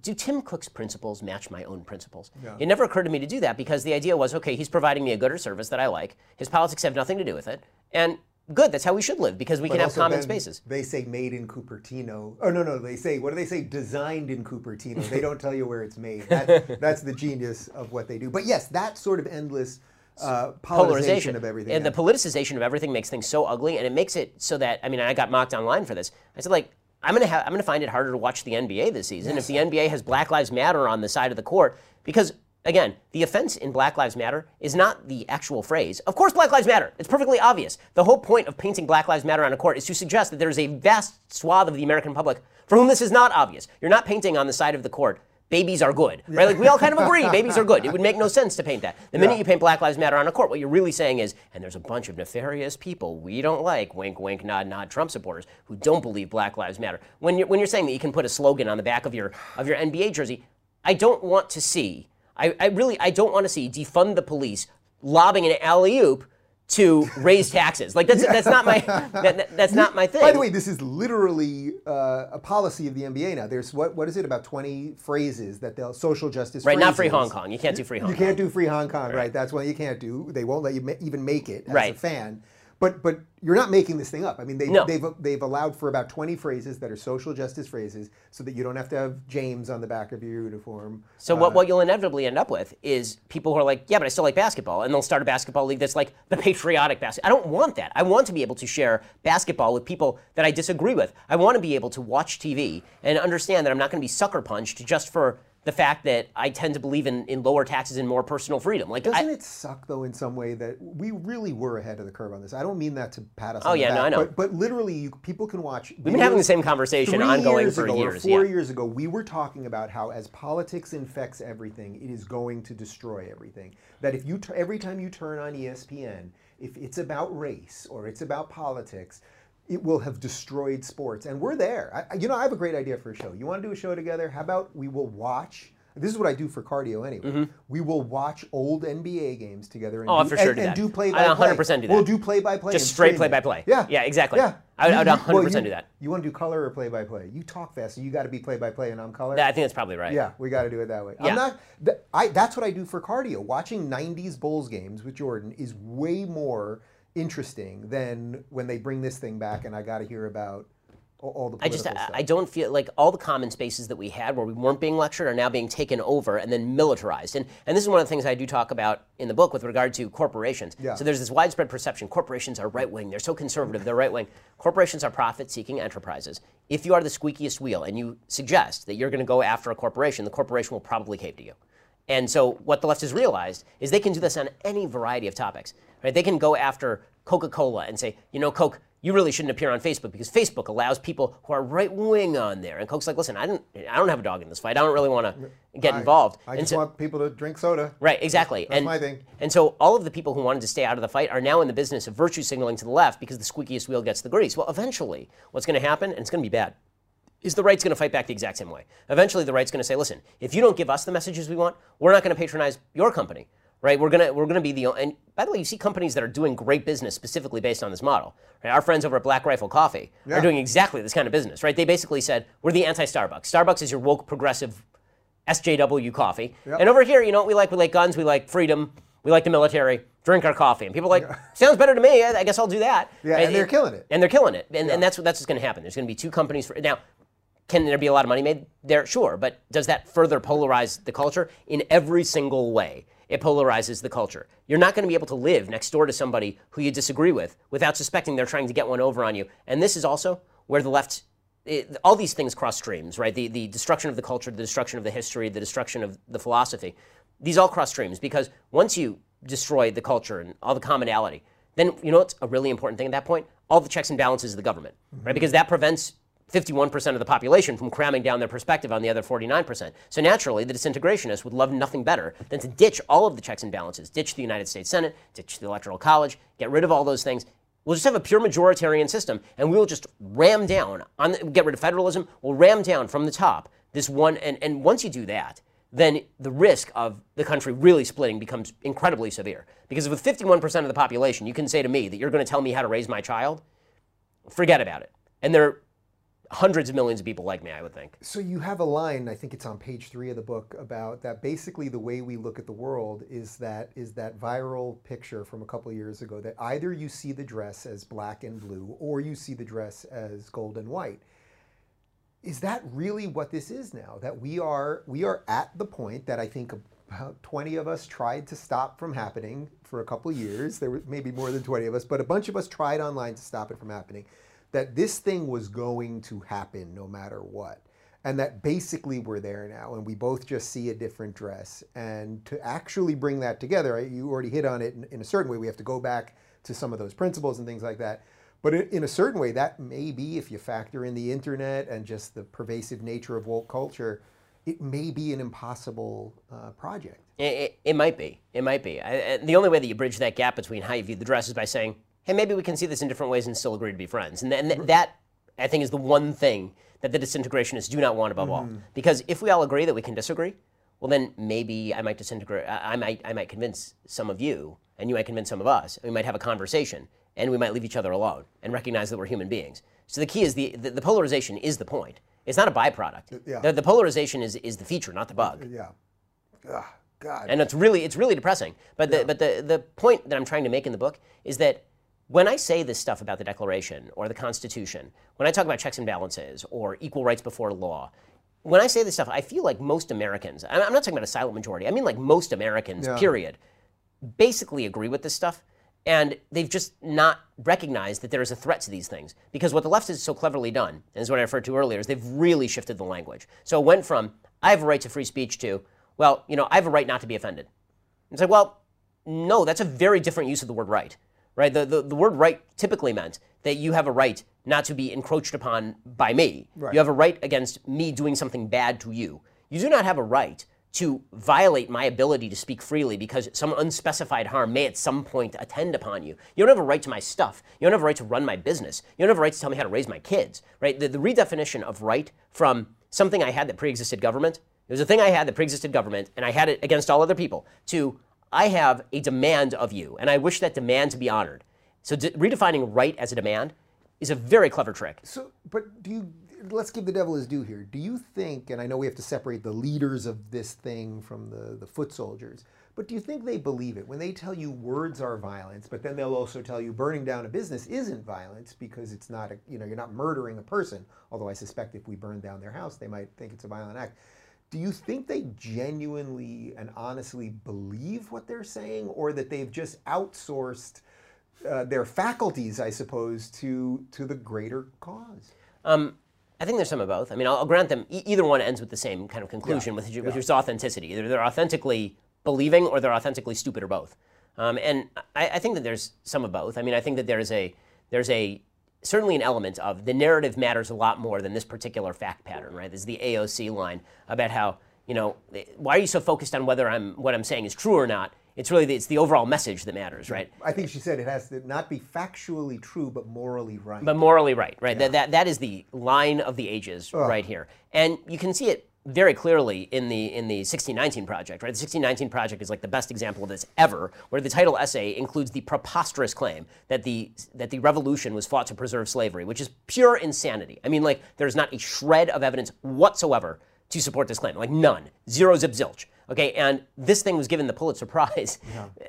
[SPEAKER 2] do Tim Cook's principles match my own principles? Yeah. It never occurred to me to do that because the idea was, okay, he's providing me a good or service that I like. His politics have nothing to do with it, and good. That's how we should live because we but can have common spaces.
[SPEAKER 1] They say made in Cupertino. Oh no, no, they say what do they say? Designed in Cupertino. they don't tell you where it's made. That, [laughs] that's the genius of what they do. But yes, that sort of endless. Uh, polarization, of everything.
[SPEAKER 2] And the politicization of everything makes things so ugly, and it makes it so that I mean, I got mocked online for this. I said like, I'm gonna have, I'm gonna find it harder to watch the NBA this season yes. if the NBA has Black Lives Matter on the side of the court because Again, the offense in Black Lives Matter is not the actual phrase. Of course, Black Lives Matter. It's perfectly obvious. The whole point of painting Black Lives Matter on a court is to suggest that there is a vast swath of the American public for whom this is not obvious. You're not painting on the side of the court babies are good, right? Like we all kind of agree, [laughs] babies are good. It would make no sense to paint that. The minute yeah. you paint Black Lives Matter on a court, what you're really saying is, and there's a bunch of nefarious people we don't like, wink, wink, nod, nod, Trump supporters who don't believe Black Lives Matter. When you're when you're saying that you can put a slogan on the back of your of your NBA jersey, I don't want to see I, I really I don't want to see defund the police lobbing an alley oop to raise taxes. Like that's that's not my [laughs] that, that's not my thing.
[SPEAKER 1] By the way, this is literally uh, a policy of the NBA now. There's what what is it about 20 phrases that they'll social justice
[SPEAKER 2] right.
[SPEAKER 1] Phrases.
[SPEAKER 2] Not free Hong Kong. You can't do free Hong. Kong.
[SPEAKER 1] You
[SPEAKER 2] Kong.
[SPEAKER 1] can't do free Hong Kong. Right. right. That's what you can't do. They won't let you ma- even make it as right. a fan. But but you're not making this thing up. I mean, they, no. they've they've allowed for about 20 phrases that are social justice phrases, so that you don't have to have James on the back of your uniform.
[SPEAKER 2] So uh, what what you'll inevitably end up with is people who are like, yeah, but I still like basketball, and they'll start a basketball league that's like the [laughs] patriotic basketball. I don't want that. I want to be able to share basketball with people that I disagree with. I want to be able to watch TV and understand that I'm not going to be sucker punched just for the fact that I tend to believe in, in lower taxes and more personal freedom. Like,
[SPEAKER 1] doesn't
[SPEAKER 2] I,
[SPEAKER 1] it suck though in some way that we really were ahead of the curve on this? I don't mean that to pat us.
[SPEAKER 2] Oh yeah,
[SPEAKER 1] back,
[SPEAKER 2] no, I know.
[SPEAKER 1] But, but literally, you, people can watch.
[SPEAKER 2] We've been having the same conversation ongoing
[SPEAKER 1] years
[SPEAKER 2] for
[SPEAKER 1] ago,
[SPEAKER 2] years.
[SPEAKER 1] four
[SPEAKER 2] yeah.
[SPEAKER 1] years ago, we were talking about how as politics infects everything, it is going to destroy everything. That if you t- every time you turn on ESPN, if it's about race or it's about politics, it will have destroyed sports. And we're there. I, you know, I have a great idea for a show. You want to do a show together? How about we will watch This is what I do for cardio anyway. We will watch old NBA games together and
[SPEAKER 2] Mm-hmm. Oh,
[SPEAKER 1] do,
[SPEAKER 2] for sure
[SPEAKER 1] and,
[SPEAKER 2] do
[SPEAKER 1] and do play
[SPEAKER 2] I
[SPEAKER 1] by play.
[SPEAKER 2] 100% do that.
[SPEAKER 1] We'll do play by play.
[SPEAKER 2] Just straight play-by-play.
[SPEAKER 1] Yeah.
[SPEAKER 2] Yeah, exactly.
[SPEAKER 1] Yeah.
[SPEAKER 2] I would- I would 100%
[SPEAKER 1] you-
[SPEAKER 2] do that.
[SPEAKER 1] You want to do color or play by play? You talk fast, so you got to be play by play, and I'm color.
[SPEAKER 2] I think that's probably right.
[SPEAKER 1] Yeah, we got to do it that way.
[SPEAKER 2] Yeah.
[SPEAKER 1] I'm not. th- I that's what I do for cardio. Watching '90s Bulls games with Jordan is way more interesting than when they bring this thing back and I got to hear about all, the
[SPEAKER 2] I just I,
[SPEAKER 1] stuff.
[SPEAKER 2] I don't feel like all the common spaces that we had where we weren't being lectured are now being taken over and then militarized. And and this is one of the things I do talk about in the book with regard to corporations.
[SPEAKER 1] Yeah.
[SPEAKER 2] So there's this widespread perception corporations are right wing. They're so conservative. They're right wing. Corporations are profit seeking enterprises. If you are the squeakiest wheel and you suggest that you're going to go after a corporation, the corporation will probably cave to you. And so what the left has realized is they can do this on any variety of topics. Right? They can go after Coca-Cola and say, you know, Coke, you really shouldn't appear on Facebook because Facebook allows people who are right wing on there. And Coke's like, listen, I don't, I don't have a dog in this fight. I don't really want to get
[SPEAKER 1] I-
[SPEAKER 2] involved.
[SPEAKER 1] I
[SPEAKER 2] And
[SPEAKER 1] just
[SPEAKER 2] so-
[SPEAKER 1] want people to drink soda.
[SPEAKER 2] Right, exactly. and,
[SPEAKER 1] my thing.
[SPEAKER 2] And so all of the people who wanted to stay out of the fight are now in the business of virtue signaling to the left because the squeakiest wheel gets the grease. Well, eventually, what's going to happen, and it's going to be bad, is the right's going to fight back the exact same way. Eventually, the right's going to say, listen, if you don't give us the messages we want, we're not going to patronize your company. Right, we're gonna we're gonna be the and by the way, you see companies that are doing great business specifically based on this model. Right, our friends over at Black Rifle Coffee
[SPEAKER 1] Yeah.
[SPEAKER 2] are doing exactly this kind of business. Right, they basically said we're the anti-Starbucks. Starbucks is your woke progressive SJW coffee.
[SPEAKER 1] Yep.
[SPEAKER 2] And over here, you know what we like? We like guns, we like freedom, we like the military, drink our coffee. And people are like, [laughs] sounds better to me. I I guess I'll do that.
[SPEAKER 1] Yeah, and they're killing it.
[SPEAKER 2] And they're killing it. And, and that's, what, that's what's going to happen. There's going to be two companies. For, now, can there be a lot of money made there? Sure. But does that further polarize the culture? In every single way, it polarizes the culture. You're not going to be able to live next door to somebody who you disagree with without suspecting they're trying to get one over on you. And this is also where the left it, all these things cross streams, right? The, the destruction of the culture, the destruction of the history, the destruction of the philosophy. These all cross streams because once you destroy the culture and all the commonality, then you know what's a really important thing at that point? All the checks and balances of the government, right? Mm-hmm. Because that prevents 51% of the population from cramming down their perspective on the other 49%. So naturally, the disintegrationists would love nothing better than to ditch all of the checks and balances, ditch the United States Senate, ditch the Electoral College, get rid of all those things. We'll just have a pure majoritarian system, and we will just ram down on the, get rid of federalism. We'll ram down from the top this one, and, and once you do that, then the risk of the country really splitting becomes incredibly severe. Because with 51% of the population, you can say to me that you're going to tell me how to raise my child, forget about it. And there hundreds of millions of people like me, I would think.
[SPEAKER 1] So you have a line, I think it's on page three of the book, about that basically the way we look at the world is that is that viral picture from a couple of years ago that either you see the dress as black and blue or you see the dress as gold and white. Is that really what this is now? That we are we are at the point that I think about 20 of us tried to stop from happening for a couple of years. There were maybe more than 20 of us, but a bunch of us tried online to stop it from happening. That this thing was going to happen no matter what. And that basically we're there now, and we both just see a different dress. And to actually bring that together, you already hit on it in, in a certain way. We have to go back to some of those principles and things like that. But in, a certain way, that may be, if you factor in the internet and just the pervasive nature of woke culture, it may be an impossible uh, project.
[SPEAKER 2] It, it, it might be. It might be. I- the only way that you bridge that gap between how you view the dress is by saying, hey, maybe we can see this in different ways and still agree to be friends. And, th- and th- that, I think, is the one thing that the disintegrationists do not want above all. Mm-hmm. Because if we all agree that we can disagree, well, then maybe I might disintegrate. I, might, I might convince some of you, and you might convince some of us. And we might have a conversation, and we might leave each other alone and recognize that we're human beings. So the key is the, the, the polarization is the point. It's not a byproduct.
[SPEAKER 1] Yeah.
[SPEAKER 2] The, the polarization is, is the feature, not the bug
[SPEAKER 1] Yeah. Ugh, God.
[SPEAKER 2] and it's really it's really depressing. But the but the the point that I'm trying to make in the book is that when I say this stuff about the Declaration or the Constitution, when I talk about checks and balances or equal rights before law, when I say this stuff, I feel like most Americans. I'm I'm not talking about a silent majority. I mean like most Americans.
[SPEAKER 1] Yeah.
[SPEAKER 2] Period. Basically agree with this stuff. And they've just not recognized that there is a threat to these things. Because what the left has so cleverly done, and is what I referred to earlier, is they've really shifted the language. So it went from, I have a right to free speech to, well, you know, I have a right not to be offended. It's like, well, no, that's a very different use of the word right. Right? The, the, the word right typically meant that you have a right not to be encroached upon by me. You have a right against me doing something bad to you. You do not have a right to violate my ability to speak freely because some unspecified harm may at some point attend upon you. You don't have a right to my stuff. You don't have a right to run my business. You don't have a right to tell me how to raise my kids. Right? The, the redefinition of right from something I had that pre-existed government It was a thing I had that pre-existed government, and I had it against all other people. To I have a demand of you, and I wish that demand to be honored. So de- redefining right as a demand is a very clever trick.
[SPEAKER 1] So, but do you? Let's give the devil his due here. Do you think? And I know we have to separate the leaders of this thing from the the foot soldiers. But do you think they believe it when they tell you words are violence, but then they'll also tell you burning down a business isn't violence because it's not a you know you're not murdering a person. Although I suspect if we burn down their house, they might think it's a violent act. Do you think they genuinely and honestly believe what they're saying, or that they've just outsourced uh, their faculties, I suppose, to to the greater cause?
[SPEAKER 2] Um, I think there's some of both. I mean, I'll, I'll grant them e- either one ends with the same kind of conclusion,
[SPEAKER 1] Yeah.
[SPEAKER 2] which,
[SPEAKER 1] Yeah.
[SPEAKER 2] which is authenticity. Either they're authentically believing or they're authentically stupid or both. Um, and I, I think that there's some of both. I mean, I think that there's a there's a certainly an element of the narrative matters a lot more than this particular fact pattern, right? This is the AOC line about how you know why are you so focused on whether I'm what I'm saying is true or not? It's really the, it's the overall message that matters, right?
[SPEAKER 1] I think she said it has to not be factually true, but morally right.
[SPEAKER 2] But morally right, right? That, that, that is the line of the ages right here. And you can see it very clearly in the in the 1619 project, right? The 1619 project is like the best example of this ever, where the title essay includes the preposterous claim that the that the revolution was fought to preserve slavery, which is pure insanity. I mean, like there's not a shred of evidence whatsoever to support this claim, like none, zero zip zilch. Okay, and this thing was given the Pulitzer [laughs] Prize,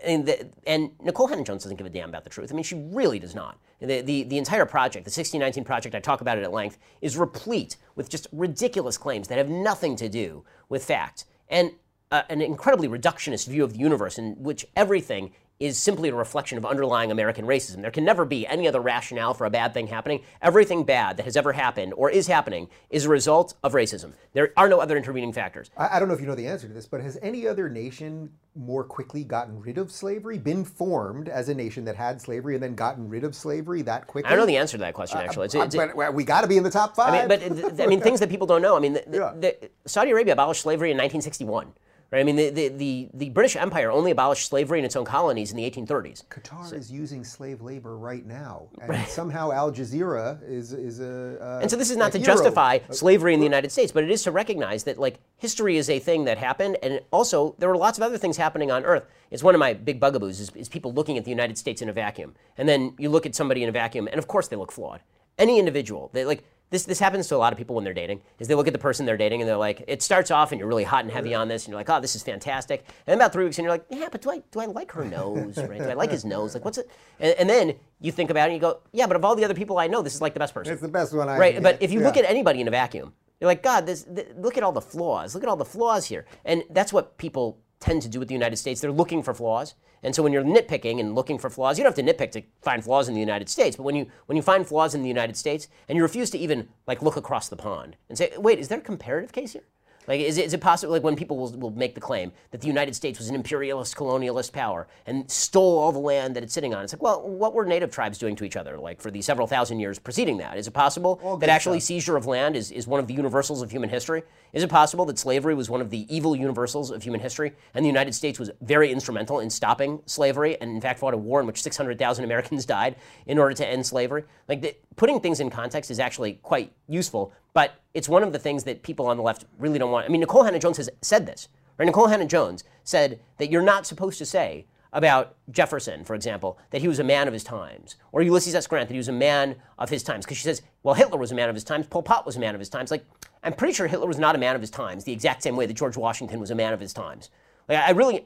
[SPEAKER 2] and, the, and Nikole Hannah Jones doesn't give a damn about the truth. I mean, she really does not. The, the, the entire project, the 1619 project, I talk about it at length, is replete with just ridiculous claims that have nothing to do with fact, and uh, an incredibly reductionist view of the universe in which everything is simply a reflection of underlying American racism. There can never be any other rationale for a bad thing happening. Everything bad that has ever happened or is happening is a result of racism. There are no other intervening factors.
[SPEAKER 1] I, I don't know if you know the answer to this, but has any other nation more quickly gotten rid of slavery, been formed as a nation that had slavery and then gotten rid of slavery that quickly?
[SPEAKER 2] I don't know the answer to that question, actually. It's,
[SPEAKER 1] Uh,
[SPEAKER 2] it's,
[SPEAKER 1] but we got to be in the top five.
[SPEAKER 2] I mean, but uh, I mean, things that people don't know. I mean, the, the, [laughs]
[SPEAKER 1] Yeah.
[SPEAKER 2] the, Saudi Arabia abolished slavery in 1961. Right? I mean, the, the, the, the British Empire only abolished slavery in its own colonies in the 1830s.
[SPEAKER 1] Qatar is using slave labor right now, [laughs] and somehow Al Jazeera is is a. Uh,
[SPEAKER 2] And so this is not to
[SPEAKER 1] hero.
[SPEAKER 2] justify slavery in the United States, but it is to recognize that like history is a thing that happened, and also there were lots of other things happening on Earth. It's one of my big bugaboos is, is people looking at the United States in a vacuum, and then you look at somebody in a vacuum, and of course they look flawed. Any individual, they like this. This happens to a lot of people when they're dating. Is they look at the person they're dating, and they're like, it starts off, and you're really hot and heavy mm-hmm. on this, and you're like, oh, this is fantastic. And then about three weeks, and you're like, yeah, but do I do I like her nose? Right? Do I like his nose? Like, what's it? And, and then you think about it, and you go, yeah, but of all the other people I know, this is like the best person.
[SPEAKER 1] It's the best one I
[SPEAKER 2] Right, but if you
[SPEAKER 1] Yeah.
[SPEAKER 2] look at anybody in a vacuum, you're like, God, this, th- look at all the flaws. Look at all the flaws here. And that's what people tend to do with the United States. They're looking for flaws. And so when you're nitpicking and looking for flaws, you don't have to nitpick to find flaws in the United States. But when you when you find flaws in the United States and you refuse to even like look across the pond and say, wait, is there a comparative case here? Like, is it, is it possible, like, when people will, will make the claim that the United States was an imperialist, colonialist power and stole all the land that it's sitting on? It's like, well, what were native tribes doing to each other, like, for the several thousand years preceding that? Is it possible that actually
[SPEAKER 1] stuff.
[SPEAKER 2] seizure of land is, is one of the universals of human history? Is it possible that slavery was one of the evil universals of human history and the United States was very instrumental in stopping slavery and, in fact, fought a war in which 600,000 Americans [laughs] died in order to end slavery? Like, the, putting things in context is actually quite useful, but it's one of the things that people on the left really don't want. I mean, Nikole Hannah Jones has said this. Right? Nikole Hannah Jones said that you're not supposed to say about Jefferson, for example, that he was a man of his times, or Ulysses S. Grant that he was a man of his times, because she says, well, Hitler was a man of his times, Pol Pot was a man of his times. Like, I'm pretty sure Hitler was not a man of his times, the exact same way that George Washington was a man of his times. Like, I really,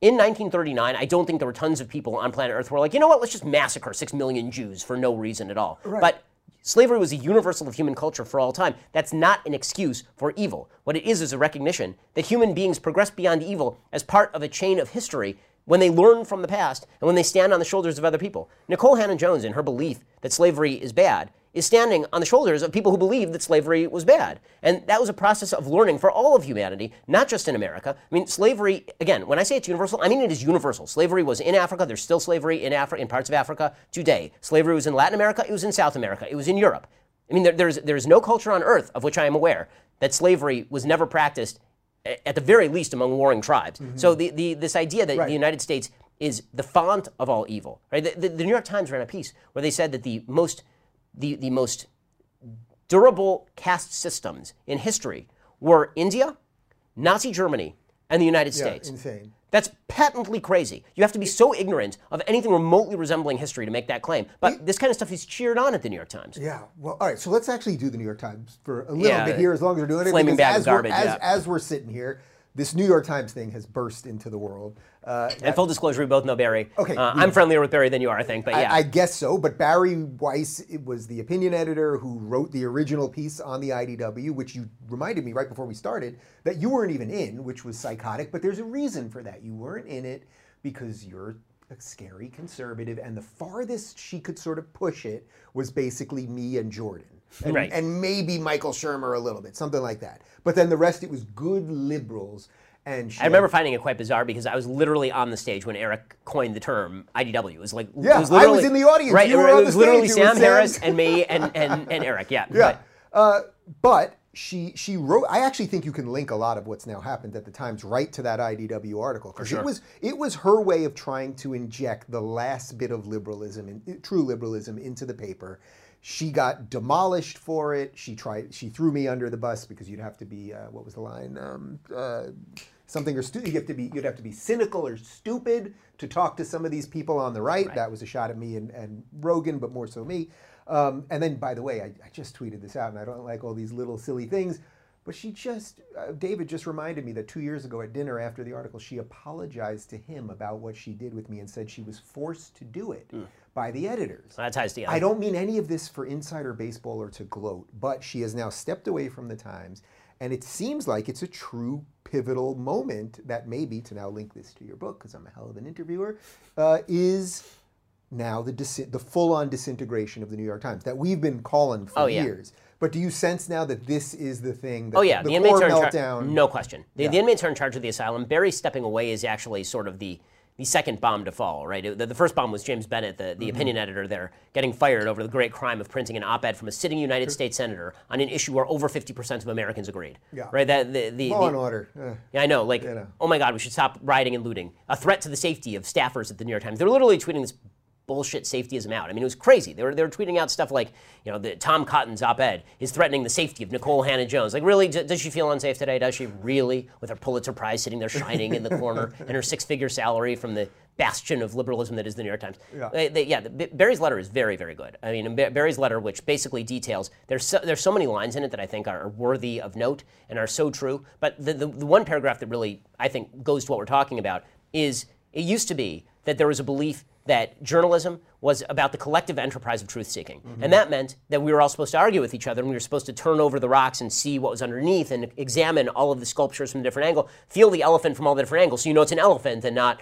[SPEAKER 2] in 1939, I don't think there were tons of people on planet Earth who were like, you know what, let's just massacre six million Jews for no reason at all. But slavery was a universal of human culture for all time. That's not an excuse for evil. What it is is a recognition that human beings progress beyond evil as part of a chain of history when they learn from the past and when they stand on the shoulders of other people. Nikole Hannah Jones, in her belief that slavery is bad, is standing on the shoulders of people who believed that slavery was bad. And that was a process of learning for all of humanity, not just in America. I mean, slavery, again, when I say it's universal, I mean it is universal. Slavery was in Africa. There's still slavery in, Afri- in parts of Africa today. Slavery was in Latin America. It was in South America. It was in Europe. I mean, there, there's, there's no culture on earth of which I am aware that slavery was never practiced, eh, at the very least, among warring tribes. Mm-hmm. So the, the, this idea that the United States is the font of all evil, right? The, the, the New York Times ran a piece where they said that the most the, the most durable caste systems in history were India Nazi Germany and the United
[SPEAKER 1] Yeah,
[SPEAKER 2] States.
[SPEAKER 1] insane.
[SPEAKER 2] That's patently crazy. You have to be so ignorant of anything remotely resembling history to make that claim. But this kind of stuff is cheered on at the New York Times.
[SPEAKER 1] Yeah. Well, all right. So let's actually do the New York Times for a little
[SPEAKER 2] Yeah,
[SPEAKER 1] bit here, as long as we're doing it.
[SPEAKER 2] flaming bag of
[SPEAKER 1] as we're-
[SPEAKER 2] garbage,
[SPEAKER 1] As,
[SPEAKER 2] yeah.
[SPEAKER 1] as we're sitting here, this New York Times thing has burst into the world. Uh,
[SPEAKER 2] And full disclosure, we both know Bari.
[SPEAKER 1] Okay,
[SPEAKER 2] Uh, I'm friendlier with Bari than you are, I think. But yeah.
[SPEAKER 1] I, I guess so, but Bari Weiss was the opinion editor who wrote the original piece on the IDW, which you reminded me right before we started that you weren't even in, which was psychotic. But there's a reason for that. You weren't in it because you're a scary conservative, and the farthest she could sort of push it was basically me and Jordan. And,
[SPEAKER 2] Right.
[SPEAKER 1] and maybe Michael Shermer a little bit, something like that. But then the rest, it was good liberals. And she
[SPEAKER 2] I remember finding it quite bizarre because I was literally on the stage when Eric coined the term IDW. It was like
[SPEAKER 1] Yeah,
[SPEAKER 2] it was
[SPEAKER 1] I was in the audience.
[SPEAKER 2] Right,
[SPEAKER 1] You were
[SPEAKER 2] it
[SPEAKER 1] on
[SPEAKER 2] was
[SPEAKER 1] the
[SPEAKER 2] literally
[SPEAKER 1] stage. It was
[SPEAKER 2] Sam
[SPEAKER 1] Sam.
[SPEAKER 2] Harris and me and, and, and Eric. Yeah,
[SPEAKER 1] Yeah.
[SPEAKER 2] but-
[SPEAKER 1] Uh, but she she wrote. I actually think you can link a lot of what's now happened at the Times right to that IDW article because
[SPEAKER 2] sure.
[SPEAKER 1] it was it was her way of trying to inject the last bit of liberalism and true liberalism into the paper. She got demolished for it. She tried. She threw me under the bus because you'd have to be uh, what was the line? Um, uh, something or stu- you have to be you'd have to be cynical or stupid to talk to some of these people on the right. That was a shot at me and, and Rogan, but more so me. Um, and then, by the way, I, I just tweeted this out, and I don't like all these little silly things. But she just, uh, David just reminded me that two years ago at dinner after the article, she apologized to him about what she did with me and said she was forced to do it by the editors.
[SPEAKER 2] that ties together.
[SPEAKER 1] I don't mean any of this for insider baseball or to gloat, but she has now stepped away from the Times, and it seems like it's a true pivotal moment that maybe, to now link this to your book, because I'm a hell of an interviewer, uh, is now the the full-on disintegration of the New York Times that we've been calling for
[SPEAKER 2] Oh, yeah.
[SPEAKER 1] years. But do you sense now that this is the thing? That
[SPEAKER 2] Oh yeah,
[SPEAKER 1] the,
[SPEAKER 2] the, inmates are in charge.
[SPEAKER 1] meltdown.
[SPEAKER 2] No question. The,
[SPEAKER 1] Yeah.
[SPEAKER 2] the inmates are in charge of the asylum. Bari stepping away is actually sort of the the second bomb to fall. Right. The, the first bomb was James Bennet, the, the
[SPEAKER 1] Mm-hmm.
[SPEAKER 2] opinion editor there, getting fired over the great crime of printing an op-ed from a sitting United States senator on an issue where over 50% of Americans agreed.
[SPEAKER 1] Yeah.
[SPEAKER 2] Right. That the the,
[SPEAKER 1] Law
[SPEAKER 2] the-
[SPEAKER 1] and order. Uh,
[SPEAKER 2] yeah, I know. Like,
[SPEAKER 1] know.
[SPEAKER 2] oh my God, we should stop rioting and looting. A threat to the safety of staffers at the New York Times. They're literally tweeting this bullshit safetyism out. I mean, it was crazy. They were, they were tweeting out stuff like, you know, the Tom Cotton's op-ed is threatening the safety of Nikole Hannah-Jones. Like, really, d- does she feel unsafe today? Does she really, with her Pulitzer Prize sitting there shining in the corner [laughs] and her six-figure salary from the bastion of liberalism that is the New York Times?
[SPEAKER 1] Yeah.
[SPEAKER 2] They- they- yeah. The, Bari's letter is very, very good. I mean, Bari's letter, which basically details, there's so, there's so many lines in it that I think are worthy of note and are so true. But the, the, the one paragraph that really, I think, goes to what we're talking about is it used to be that there was a belief that journalism was about the collective enterprise of truth seeking. Mm-hmm. And that meant that we were all supposed to argue with each other and we were supposed to turn over the rocks and see what was underneath and examine all of the sculptures from a different angle, feel the elephant from all the different angles so you know it's an elephant and not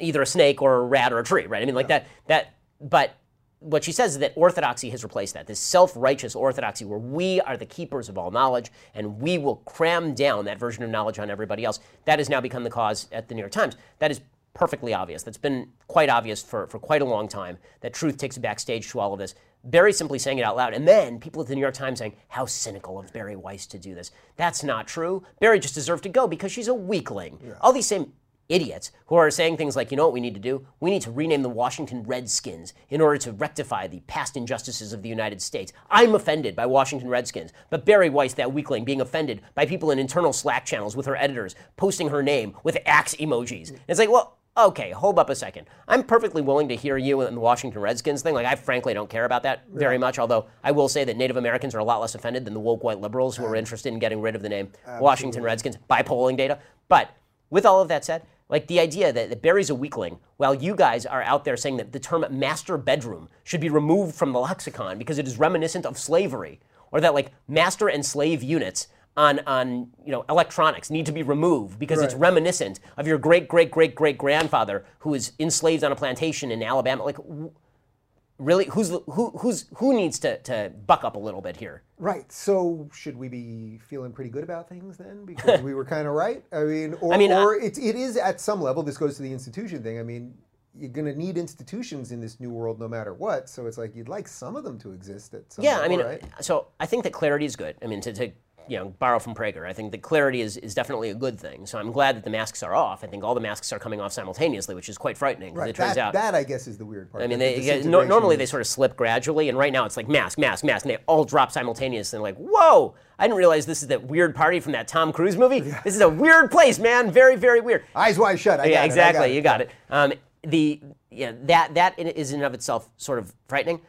[SPEAKER 2] either a snake or a rat or a tree, right? I mean, like that, that, but what she says is that orthodoxy has replaced that, this self righteous orthodoxy where we are the keepers of all knowledge and we will cram down that version of knowledge on everybody else. That has now become the cause at the New York Times. That is perfectly obvious. That's been quite obvious for, for quite a long time that truth takes a backstage to all of this. Bari simply saying it out loud, and then people at the New York Times saying, How cynical of Bari Weiss to do this. That's not true. Bari just deserved to go because she's a weakling. All these same idiots who are saying things like, you know what we need to do? We need to rename the Washington Redskins in order to rectify the past injustices of the United States. I'm offended by Washington Redskins, but Bari Weiss, that weakling, being offended by people in internal Slack channels with her editors posting her name with axe emojis. And it's like, well, okay, hold up a second. I'm perfectly willing to hear you in the Washington Redskins thing. Like, I frankly don't care about that very much, although I will say that Native Americans are a lot less offended than the woke white liberals who are interested in getting rid of the name Washington Redskins by polling data. But with all of that said, like the idea that, that Bari's a weakling, while you guys are out there saying that the term master bedroom should be removed from the lexicon because it is reminiscent of slavery, or that like master and slave units on, on you know electronics need to be removed because it's reminiscent of your great great great great grandfather who was enslaved on a plantation in Alabama. Like, w- really, who's who who's who needs to, to buck up a little bit here?
[SPEAKER 1] Right. So should we be feeling pretty good about things then because we were kind of right? I mean, [laughs] or,
[SPEAKER 2] I mean, I-
[SPEAKER 1] or it, it is at some level. This goes to the institution thing. I mean, you're going to need institutions in this new world no matter what. So it's like you'd like some of them to exist at some
[SPEAKER 2] Yeah, I mean,
[SPEAKER 1] right?
[SPEAKER 2] so I think that clarity is good. I mean, to, to you know, borrow from Prager. I think that clarity is, is definitely a good thing. So I'm glad that the masks are off. I think all the masks are coming off simultaneously, which is quite frightening.
[SPEAKER 1] Right.
[SPEAKER 2] It turns
[SPEAKER 1] that,
[SPEAKER 2] out.
[SPEAKER 1] that I guess is the weird part.
[SPEAKER 2] I mean, they,
[SPEAKER 1] the
[SPEAKER 2] yeah, no, normally they sort of slip gradually, and right now it's like mask, mask, mask, and they all drop simultaneously. And like, whoa! I didn't realize this is that weird party from that Tom Cruise movie. This is a weird place, man. Very, very weird.
[SPEAKER 1] eyes wide shut. I got
[SPEAKER 2] yeah, exactly.
[SPEAKER 1] got.
[SPEAKER 2] You got it. Um, the yeah, that that in- is in and of itself sort of frightening.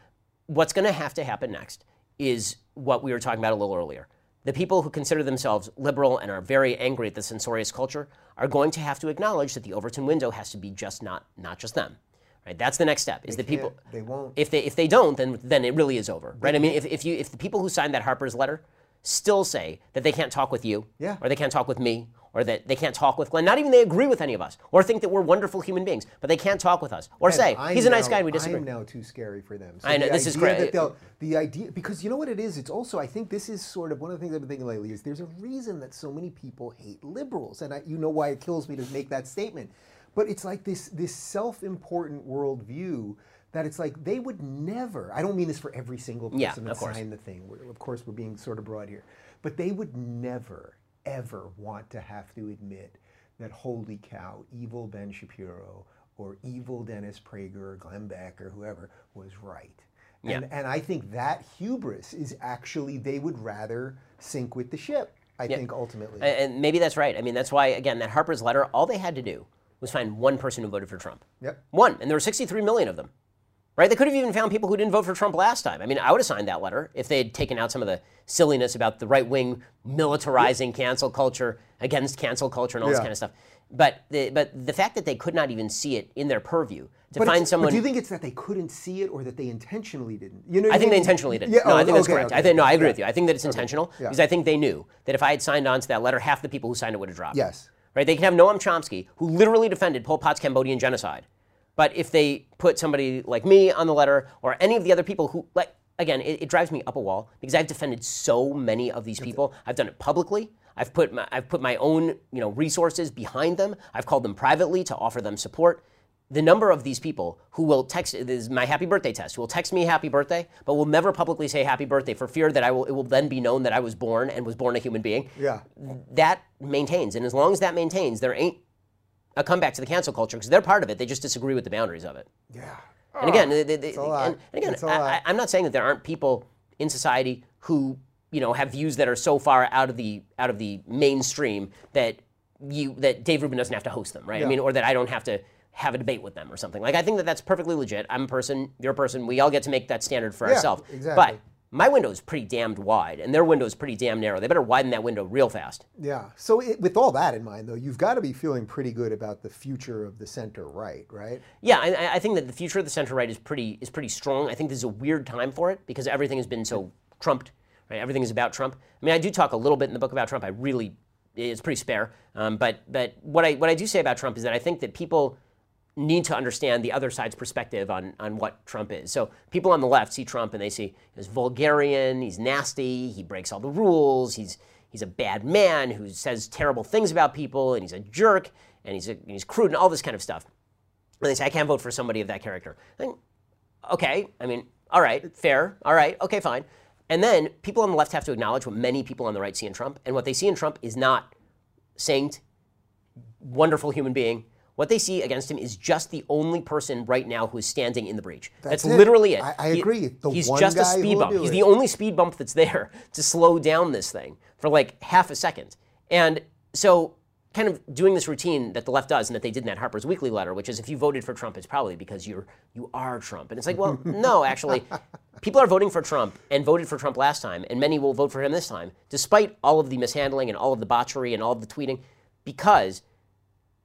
[SPEAKER 2] What's going to have to happen next is what we were talking about a little earlier. The people who consider themselves liberal and are very angry at the censorious culture are going to have to acknowledge that the Overton window has to be just not not just them. Right? That's the next step. Is the people
[SPEAKER 1] they won't.
[SPEAKER 2] if they if they don't, then then it really is over, right? I mean, if, if you if the people who signed that Harper's letter still say that they can't talk with you,
[SPEAKER 1] Yeah.
[SPEAKER 2] or they can't talk with me, or that they can't talk with Glenn, not even they agree with any of us, or think that we're wonderful human beings, but they can't talk with us, or
[SPEAKER 1] And
[SPEAKER 2] say
[SPEAKER 1] I'm
[SPEAKER 2] he's a nice
[SPEAKER 1] now-
[SPEAKER 2] guy and we disagree.
[SPEAKER 1] I'm now too scary for them. So
[SPEAKER 2] I know,
[SPEAKER 1] the
[SPEAKER 2] this is
[SPEAKER 1] great. The idea, because you know what it is. It's also I think this is sort of one of the things I've been thinking lately is there's a reason that so many people hate liberals, and I, you know why it kills me to make that statement. But it's like this this self-important worldview that it's like they would never. I don't mean this for every single person
[SPEAKER 2] Yeah,
[SPEAKER 1] that
[SPEAKER 2] of course.
[SPEAKER 1] signed the thing. We're, of course, we're being sort of broad here, but they would never ever want to have to admit that holy cow, evil Ben Shapiro or evil Dennis Prager or Glenn Beck or whoever was right. And,
[SPEAKER 2] Yeah.
[SPEAKER 1] and I think that hubris is actually they would rather sink with the ship. I think ultimately.
[SPEAKER 2] And, and maybe that's right. I mean, that's why again that Harper's letter, all they had to do was find one person who voted for Trump.
[SPEAKER 1] Yep.
[SPEAKER 2] One, and there were 63 million of them. Right? They could have even found people who didn't vote for Trump last time. I mean, I would have signed that letter if they had taken out some of the silliness about the right wing militarizing cancel culture against cancel culture and all this
[SPEAKER 1] Yeah.
[SPEAKER 2] kind of stuff. But the, but the fact that they could not even see it in their purview to
[SPEAKER 1] But
[SPEAKER 2] find
[SPEAKER 1] it's-
[SPEAKER 2] someone.
[SPEAKER 1] But do you think it's that they couldn't see it or that they intentionally didn't? You know, what
[SPEAKER 2] I think they
[SPEAKER 1] mean?
[SPEAKER 2] intentionally did.
[SPEAKER 1] Yeah,
[SPEAKER 2] no,
[SPEAKER 1] oh,
[SPEAKER 2] I think oh, that's
[SPEAKER 1] okay,
[SPEAKER 2] correct.
[SPEAKER 1] okay,
[SPEAKER 2] I think no, I agree with you. I think that it's intentional because I think they knew that if I had signed on to that letter, half the people who signed it would have dropped.
[SPEAKER 1] Yes.
[SPEAKER 2] Right? They can have Noam Chomsky, who literally defended Pol Pot's Cambodian genocide. But if they put somebody like me on the letter or any of the other people who, like, again, it, it drives me up a wall because I've defended so many of these people. I've done it publicly. I've put my, I've put my own you know resources behind them. I've called them privately to offer them support. The number of these people who will text this is my happy birthday test, who will text me happy birthday, but will never publicly say happy birthday for fear that I will it will then be known that I was born and was born a human being
[SPEAKER 1] Yeah.
[SPEAKER 2] that maintains. And as long as that maintains, there ain't a comeback to the cancel culture because they're part of it. They just disagree with the boundaries of it.
[SPEAKER 1] Yeah.
[SPEAKER 2] And again, they- they- they- and, and again, I, I'm not saying that there aren't people in society who you know have views that are so far out of the out of the mainstream that you that Dave Rubin doesn't have to host them, right? I mean, or that I don't have to have a debate with them or something. Like I think that that's perfectly legit. I'm a person, you're a person. We all get to make that standard for
[SPEAKER 1] Yeah,
[SPEAKER 2] ourselves.
[SPEAKER 1] exactly.
[SPEAKER 2] But my window is pretty damned wide, and their window is pretty damn narrow. They better widen that window real fast.
[SPEAKER 1] Yeah. So it, with all that in mind, though, you've got to be feeling pretty good about the future of the center right, right?
[SPEAKER 2] Yeah, I, I think that the future of the center right is pretty is pretty strong. I think this is a weird time for it because everything has been so trumped. Right, everything is about Trump. I mean, I do talk a little bit in the book about Trump. I really, it's pretty spare. Um, but but what I what I do say about Trump is that I think that people need to understand the other side's perspective on, on what Trump is. So people on the left see Trump and they see he's vulgarian, he's nasty, he breaks all the rules, he's he's a bad man who says terrible things about people, and he's a jerk, and he's a, and he's crude, and all this kind of stuff. And they say I can't vote for somebody of that character. Think, okay, I mean, all right, fair, all right, okay, fine. And then people on the left have to acknowledge what many people on the right see in Trump, and what they see in Trump is not saint, wonderful human being. What they see against him is just the only person right now who is standing in the breach. That's,
[SPEAKER 1] That's it.
[SPEAKER 2] literally it.
[SPEAKER 1] I- I
[SPEAKER 2] He-
[SPEAKER 1] agree. The
[SPEAKER 2] he's
[SPEAKER 1] one
[SPEAKER 2] just a speed bump. He's
[SPEAKER 1] it.
[SPEAKER 2] the only speed bump that's there [laughs] to slow down this thing for like half a second. And so, kind of doing this routine that the left does, and that they did in that Harper's Weekly letter, which is if you voted for Trump, it's probably because you're you are Trump. And it's like, well, [laughs] no, actually, people are voting for Trump and voted for Trump last time, and many will vote for him this time, despite all of the mishandling and all of the botchery and all of the tweeting, because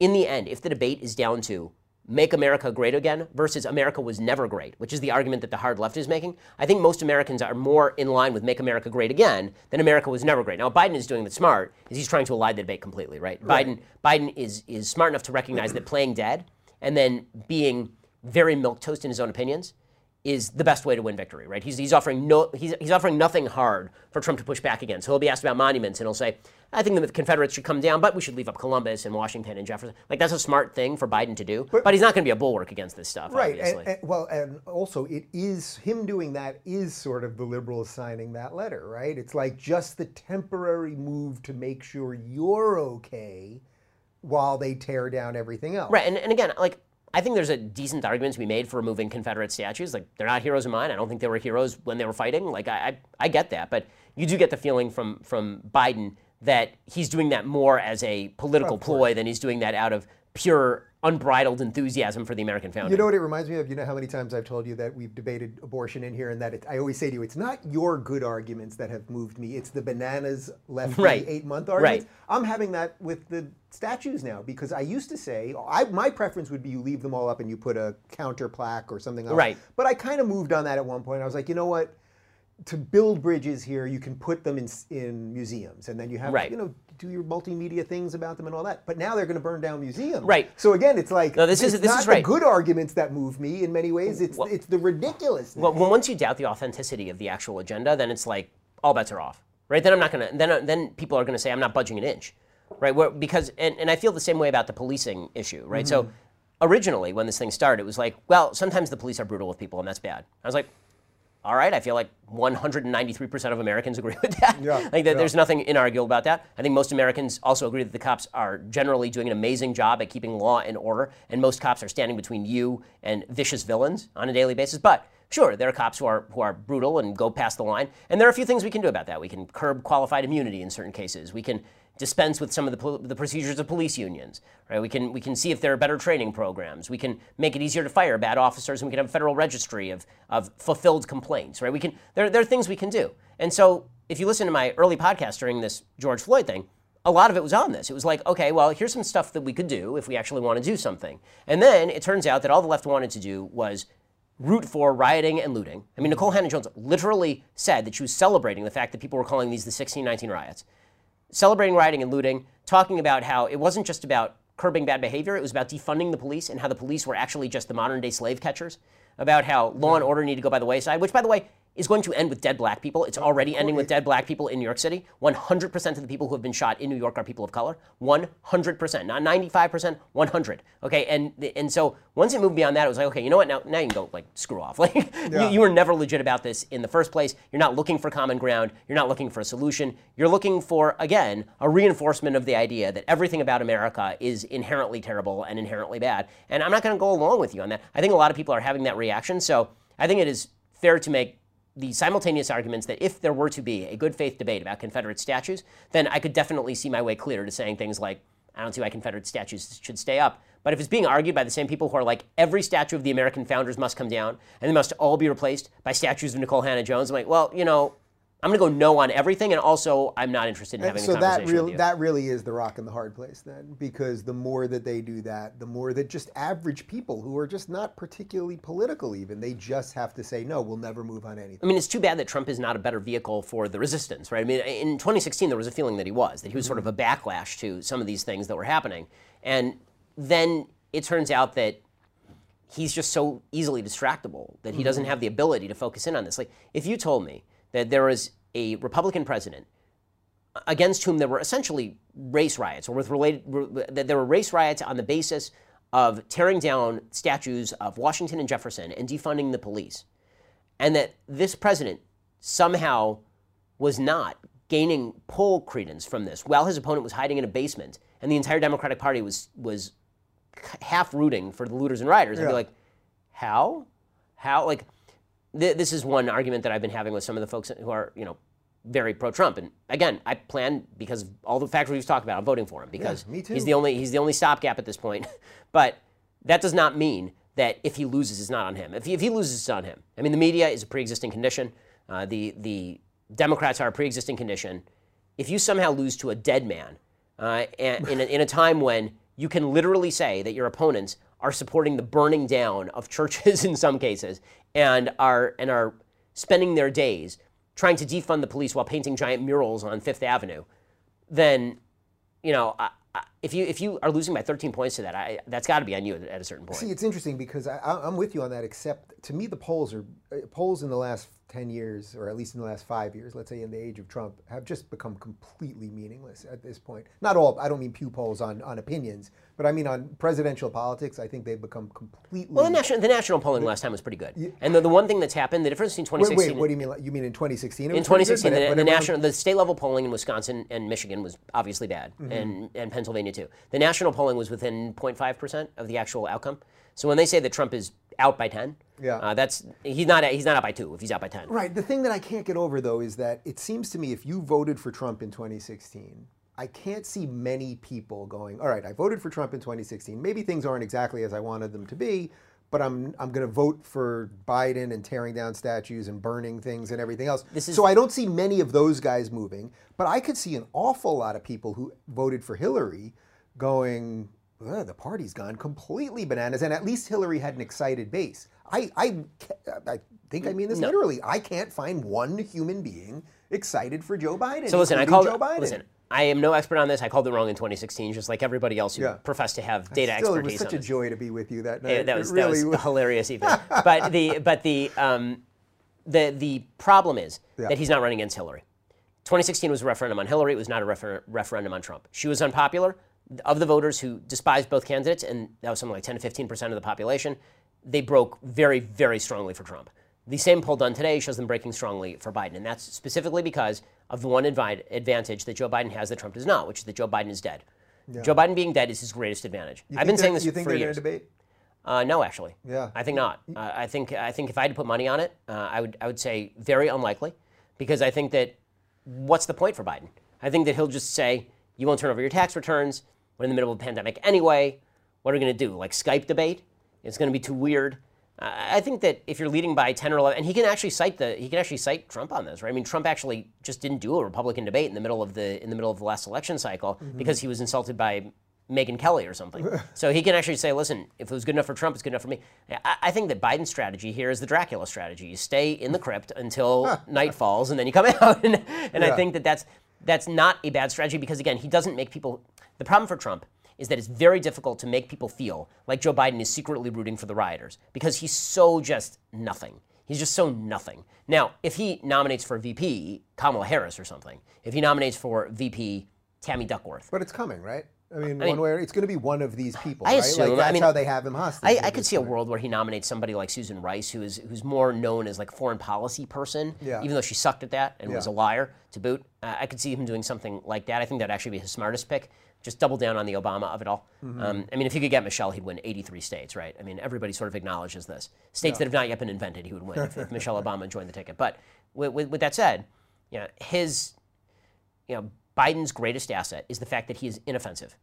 [SPEAKER 2] in the end, if the debate is down to make America great again versus America was never great, which is the argument that the hard left is making, I think most Americans are more in line with make America great again than America was never great. Now, Biden is doing the smart is he's trying to elide the debate completely, right? Biden Biden is is smart enough to recognize that playing dead and then being very milquetoast in his own opinions is the best way to win victory, right? He's, he's offering no he's, he's offering nothing hard for Trump to push back against. So he'll be asked about monuments, and he'll say, "I think the Confederates should come down, but we should leave up Columbus and Washington and Jefferson." Like that's a smart thing for Biden to do, but, but he's not going to be a bulwark against this stuff,
[SPEAKER 1] right?
[SPEAKER 2] Obviously.
[SPEAKER 1] And, and, well, and also it is him doing that is sort of the liberals signing that letter, right? It's like just the temporary move to make sure you're okay while they tear down everything else.
[SPEAKER 2] Right, and, and again, like I think there's a decent argument to be made for removing Confederate statues. Like they're not heroes of mine. I don't think they were heroes when they were fighting. Like I, I, I get that, but you do get the feeling from from Biden that he's doing that more as a political ploy than he's doing that out of pure unbridled enthusiasm for the American founding.
[SPEAKER 1] You know what it reminds me of? You know how many times I've told you that we've debated abortion in here, and that it, I always say to you, it's not your good arguments that have moved me; it's the bananas left
[SPEAKER 2] right.
[SPEAKER 1] eight month arguments.
[SPEAKER 2] Right.
[SPEAKER 1] I'm having that with the statues now because I used to say I, my preference would be you leave them all up and you put a counter plaque or something else.
[SPEAKER 2] Right.
[SPEAKER 1] But I kind of moved on that at one point. I was like, you know what? To build bridges here, you can put them in in museums, and then you have
[SPEAKER 2] right.
[SPEAKER 1] you know do your multimedia things about them and all that. But now they're going to burn down museums.
[SPEAKER 2] Right.
[SPEAKER 1] So again, it's like
[SPEAKER 2] no, this
[SPEAKER 1] it's
[SPEAKER 2] is this
[SPEAKER 1] not
[SPEAKER 2] is right.
[SPEAKER 1] good arguments that move me in many ways. It's
[SPEAKER 2] well,
[SPEAKER 1] it's the ridiculous.
[SPEAKER 2] Well, once you doubt the authenticity of the actual agenda, then it's like all bets are off, right? Then I'm not gonna. Then then people are gonna say I'm not budging an inch, right? Where, because and, and I feel the same way about the policing issue, right? Mm-hmm. So originally when this thing started, it was like, well, sometimes the police are brutal with people, and that's bad. I was like, all right, I feel like 193% of Americans agree with that.
[SPEAKER 1] Yeah, [laughs]
[SPEAKER 2] like
[SPEAKER 1] yeah.
[SPEAKER 2] there's nothing inarguable about that. I think most Americans also agree that the cops are generally doing an amazing job at keeping law and order, and most cops are standing between you and vicious villains on a daily basis. But sure, there are cops who are who are brutal and go past the line, and there are a few things we can do about that. We can curb qualified immunity in certain cases. We can dispense with some of the, the procedures of police unions. Right? We can we can see if there are better training programs. We can make it easier to fire bad officers, and we can have a federal registry of, of fulfilled complaints. Right? We can there, there are things we can do. And so if you listen to my early podcast during this George Floyd thing, a lot of it was on this. It was like, okay, well, here's some stuff that we could do if we actually want to do something. And then it turns out that all the left wanted to do was root for rioting and looting. I mean, Nikole Hannah Jones literally said that she was celebrating the fact that people were calling these the 1619 riots celebrating rioting and looting, talking about how it wasn't just about curbing bad behavior, it was about defunding the police and how the police were actually just the modern day slave catchers, about how law and order need to go by the wayside, which, by the way, is going to end with dead black people. It's already ending with dead black people in New York City. 100% of the people who have been shot in New York are people of color. 100%, not 95%, 100. Okay, and and so once it moved beyond that, it was like, okay, you know what? Now now you can go like screw off. [laughs] Like
[SPEAKER 1] Yeah.
[SPEAKER 2] you, you were never legit about this in the first place. You're not looking for common ground. You're not looking for a solution. You're looking for again a reinforcement of the idea that everything about America is inherently terrible and inherently bad. And I'm not going to go along with you on that. I think a lot of people are having that reaction. So I think it is fair to make the simultaneous arguments that if there were to be a good faith debate about Confederate statues, then I could definitely see my way clear to saying things like, I don't see why Confederate statues should stay up. But if it's being argued by the same people who are like, every statue of the American founders must come down and they must all be replaced by statues of Nikole Hannah Jones, I'm like, well, you know, I'm going to go no on everything, and also I'm not interested in having
[SPEAKER 1] so
[SPEAKER 2] a conversation
[SPEAKER 1] that really
[SPEAKER 2] with you.
[SPEAKER 1] that really is the rock and the hard place then, because the more that they do that, the more that just average people who are just not particularly political, even they just have to say no, we'll never move on anything.
[SPEAKER 2] I mean, it's too bad that Trump is not a better vehicle for the resistance, right? I mean, in 2016, there was a feeling that he was, that he was mm-hmm. sort of a backlash to some of these things that were happening. And then it turns out that he's just so easily distractible that he doesn't mm-hmm. have the ability to focus in on this. Like, if you told me that there was a Republican president against whom there were essentially race riots, or with related that there were race riots on the basis of tearing down statues of Washington and Jefferson and defunding the police, and that this president somehow was not gaining poll credence from this, while his opponent was hiding in a basement, and the entire Democratic Party was was half rooting for the looters and rioters. I'd
[SPEAKER 1] Yeah.
[SPEAKER 2] be like, how, how, like, th- this is one argument that I've been having with some of the folks who are, you know, very pro-Trump. And again, I plan because of all the factors we've talked about, I'm voting for him because
[SPEAKER 1] too.
[SPEAKER 2] he's the only he's the only stopgap at this point. [laughs] but that does not mean that if he loses, it's not on him. If he, if he loses, it's on him. I mean, the media is a pre-existing condition. Uh, the the Democrats are a pre-existing condition. If you somehow lose to a dead man uh, and in, a, in a time when you can literally say that your opponents are supporting the burning down of churches [laughs] in some cases and are and are spending their days trying to defund the police while painting giant murals on Fifth Avenue, then you know I, if you if you are losing by 13 points to that, I, that's got to be on you at, at, a certain point.
[SPEAKER 1] See, it's interesting because I, am with you on that. Except to me, the polls are uh, polls in the last 10 years, or at least in the last five years, let's say in the age of Trump, have just become completely meaningless at this point. Not all, I don't mean Pew polls on, on opinions, but I mean on presidential politics. I think they've become completely.
[SPEAKER 2] Well, the national, the national polling last time was pretty good. and the, the one thing that's happened, the difference between 2016.
[SPEAKER 1] Wait, wait what do you mean? You mean in 2016?
[SPEAKER 2] in 2016, good, the, the national, the state level polling in Wisconsin and Michigan was obviously bad, mm-hmm. and, and Pennsylvania too. The national polling was within 0.5% of the actual outcome. So when they say that Trump is out by 10, yeah. Uh, that's he's not he's not out by 2 if he's out by 10.
[SPEAKER 1] Right. The thing that I can't get over though is that it seems to me if you voted for Trump in 2016, I can't see many people going, "All right, I voted for Trump in 2016. Maybe things aren't exactly as I wanted them to be, but I'm I'm going to vote for Biden and tearing down statues and burning things and everything else. Is, so I don't see many of those guys moving, but I could see an awful lot of people who voted for Hillary going, the party's gone completely bananas, and at least Hillary had an excited base. I, I, I think I mean this no. literally. I can't find one human being excited for Joe Biden.
[SPEAKER 2] So listen, I called Joe Biden. Listen, I am no expert on this. I called it wrong in 2016, just like everybody else who yeah. professed to have data
[SPEAKER 1] Still,
[SPEAKER 2] expertise.
[SPEAKER 1] It was such a joy to be with you that night.
[SPEAKER 2] that was, really that was hilarious, [laughs] even. but the but the um, the the problem is yeah. that he's not running against Hillary. 2016 was a referendum on Hillary. It was not a refer- referendum on Trump. She was unpopular of the voters who despised both candidates, and that was something like 10 to 15 percent of the population, they broke very, very strongly for Trump. The same poll done today shows them breaking strongly for Biden, and that's specifically because of the one advantage that Joe Biden has that Trump does not, which is that Joe Biden is dead. Yeah. Joe Biden being dead is his greatest advantage.
[SPEAKER 1] You
[SPEAKER 2] I've been saying this
[SPEAKER 1] you think
[SPEAKER 2] for
[SPEAKER 1] they're
[SPEAKER 2] years.
[SPEAKER 1] Going to debate?
[SPEAKER 2] Uh, no, actually.
[SPEAKER 1] Yeah.
[SPEAKER 2] I think not. Uh, I think I think if I had to put money on it, uh, I would I would say very unlikely, because I think that what's the point for Biden? I think that he'll just say you won't turn over your tax returns. We're in the middle of a pandemic anyway. What are we going to do? Like Skype debate? It's going to be too weird. I think that if you're leading by 10 or 11, and he can actually cite the he can actually cite Trump on this, right? I mean, Trump actually just didn't do a Republican debate in the middle of the in the middle of the last election cycle mm-hmm. because he was insulted by Megyn Kelly or something. [laughs] so he can actually say, listen, if it was good enough for Trump, it's good enough for me. I, I, think that Biden's strategy here is the Dracula strategy. You stay in the crypt until night falls, and then you come [laughs] out. and, and yeah. I think that that's that's not a bad strategy because again, he doesn't make people. The problem for Trump is that it's very difficult to make people feel like Joe Biden is secretly rooting for the rioters because he's so just nothing. He's just so nothing. Now, if he nominates for VP Kamala Harris or something, if he nominates for VP Tammy Duckworth.
[SPEAKER 1] But it's coming, right? I mean, I one mean, way it's going to be one of these people.
[SPEAKER 2] I
[SPEAKER 1] right?
[SPEAKER 2] assume.
[SPEAKER 1] Like that's
[SPEAKER 2] I mean,
[SPEAKER 1] how they have him hostage.
[SPEAKER 2] I, I could see point. a world where he nominates somebody like Susan Rice, who is who's more known as like a foreign policy person, yeah. even though she sucked at that and yeah. was a liar to boot. Uh, I could see him doing something like that. I think that'd actually be his smartest pick just double down on the Obama of it all. Mm-hmm. Um, I mean, if he could get Michelle, he'd win 83 states, right? I mean, everybody sort of acknowledges this. States yeah. that have not yet been invented, he would win if, if [laughs] Michelle Obama joined the ticket. But with, with, with, that said, you know, his, you know, Biden's greatest asset is the fact that he is inoffensive.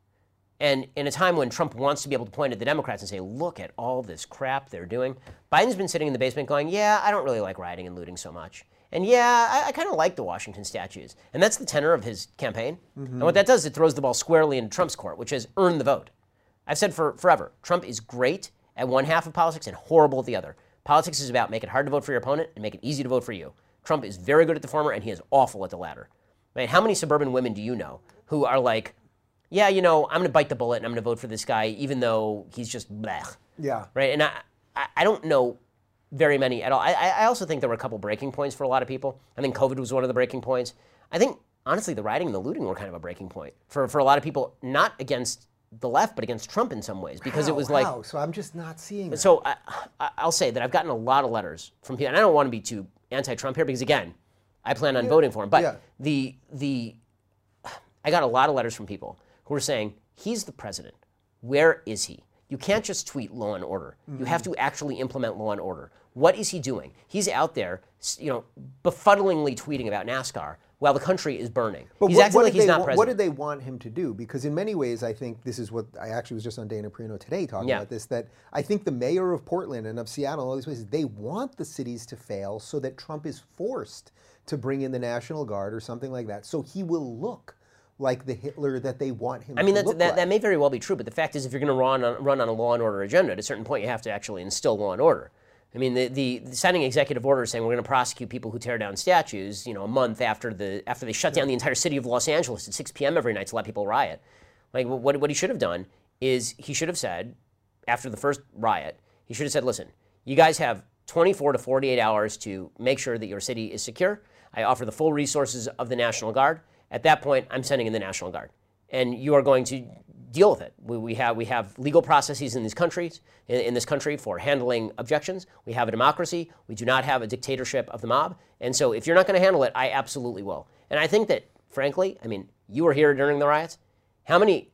[SPEAKER 2] And in a time when Trump wants to be able to point at the Democrats and say, look at all this crap they're doing, Biden's been sitting in the basement going, yeah, I don't really like rioting and looting so much. And yeah, I, I kind of like the Washington statues. And that's the tenor of his campaign. Mm-hmm. And what that does, is it throws the ball squarely in Trump's court, which is earn the vote. I've said for forever, Trump is great at one half of politics and horrible at the other. Politics is about make it hard to vote for your opponent and make it easy to vote for you. Trump is very good at the former and he is awful at the latter. Right? How many suburban women do you know who are like, yeah, you know, I'm going to bite the bullet and I'm going to vote for this guy even though he's just blech.
[SPEAKER 1] Yeah.
[SPEAKER 2] Right? And I, I, I don't know very many at all. I, I also think there were a couple breaking points for a lot of people. I think COVID was one of the breaking points. I think, honestly, the rioting and the looting were kind of a breaking point for, for a lot of people, not against the left, but against Trump in some ways, because
[SPEAKER 1] how,
[SPEAKER 2] it was like.
[SPEAKER 1] How? So I'm just not seeing. That.
[SPEAKER 2] So I, will say that I've gotten a lot of letters from people, and I don't want to be too anti-Trump here, because again, I plan on yeah. voting for him. But yeah. the the I got a lot of letters from people who were saying he's the president. Where is he? You can't just tweet law and order. Mm-hmm. You have to actually implement law and order. What is he doing? He's out there, you know, befuddlingly tweeting about NASCAR while the country is burning. But he's what, acting what like he's not president.
[SPEAKER 1] What did they want him to do? Because in many ways, I think this is what I actually was just on Dana Perino today talking yeah. about this. That I think the mayor of Portland and of Seattle, all these places, they want the cities to fail so that Trump is forced to bring in the National Guard or something like that. So he will look like the Hitler that they want him
[SPEAKER 2] I mean,
[SPEAKER 1] that,
[SPEAKER 2] that,
[SPEAKER 1] like.
[SPEAKER 2] that, may very well be true, but the fact is, if you're going to run on, run on a law and order agenda, at a certain point, you have to actually instill law and order. I mean, the, the, the signing executive orders saying we're going to prosecute people who tear down statues, you know, a month after the after they shut down the entire city of Los Angeles at 6 p.m. every night to let people riot. Like what, what he should have done is he should have said, after the first riot, he should have said, listen, you guys have 24 to 48 hours to make sure that your city is secure. I offer the full resources of the National Guard. At that point, I'm sending in the National Guard. And you are going to deal with it. We, we, have, we have legal processes in these countries, in, in, this country for handling objections. We have a democracy. We do not have a dictatorship of the mob. And so if you're not going to handle it, I absolutely will. And I think that, frankly, I mean, you were here during the riots. How many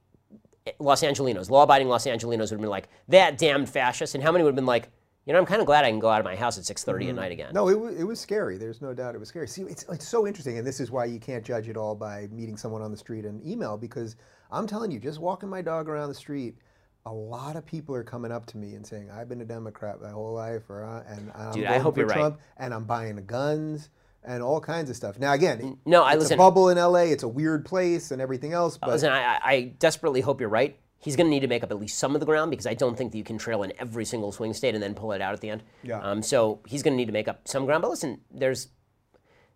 [SPEAKER 2] Los Angelinos, law-abiding Los Angelinos would have been like, that damned fascist? And how many would have been like, you know, I'm kind of glad I can go out of my house at 6:30 mm-hmm. at night again.
[SPEAKER 1] No, it was, it was scary. There's no doubt it was scary. See, it's, it's so interesting, and this is why you can't judge it all by meeting someone on the street and email, because I'm telling you, just walking my dog around the street, a lot of people are coming up to me and saying, "I've been a Democrat my whole life," or uh, and I'm
[SPEAKER 2] Dude, I hope you're Trump,
[SPEAKER 1] right. and I'm buying the guns and all kinds of stuff. Now, again,
[SPEAKER 2] no,
[SPEAKER 1] I
[SPEAKER 2] it's listen,
[SPEAKER 1] a bubble in LA. It's a weird place and everything else.
[SPEAKER 2] But listen, I, I desperately hope you're right. He's going to need to make up at least some of the ground because I don't think that you can trail in every single swing state and then pull it out at the end.
[SPEAKER 1] Yeah.
[SPEAKER 2] Um, so he's going to need to make up some ground. But listen, there's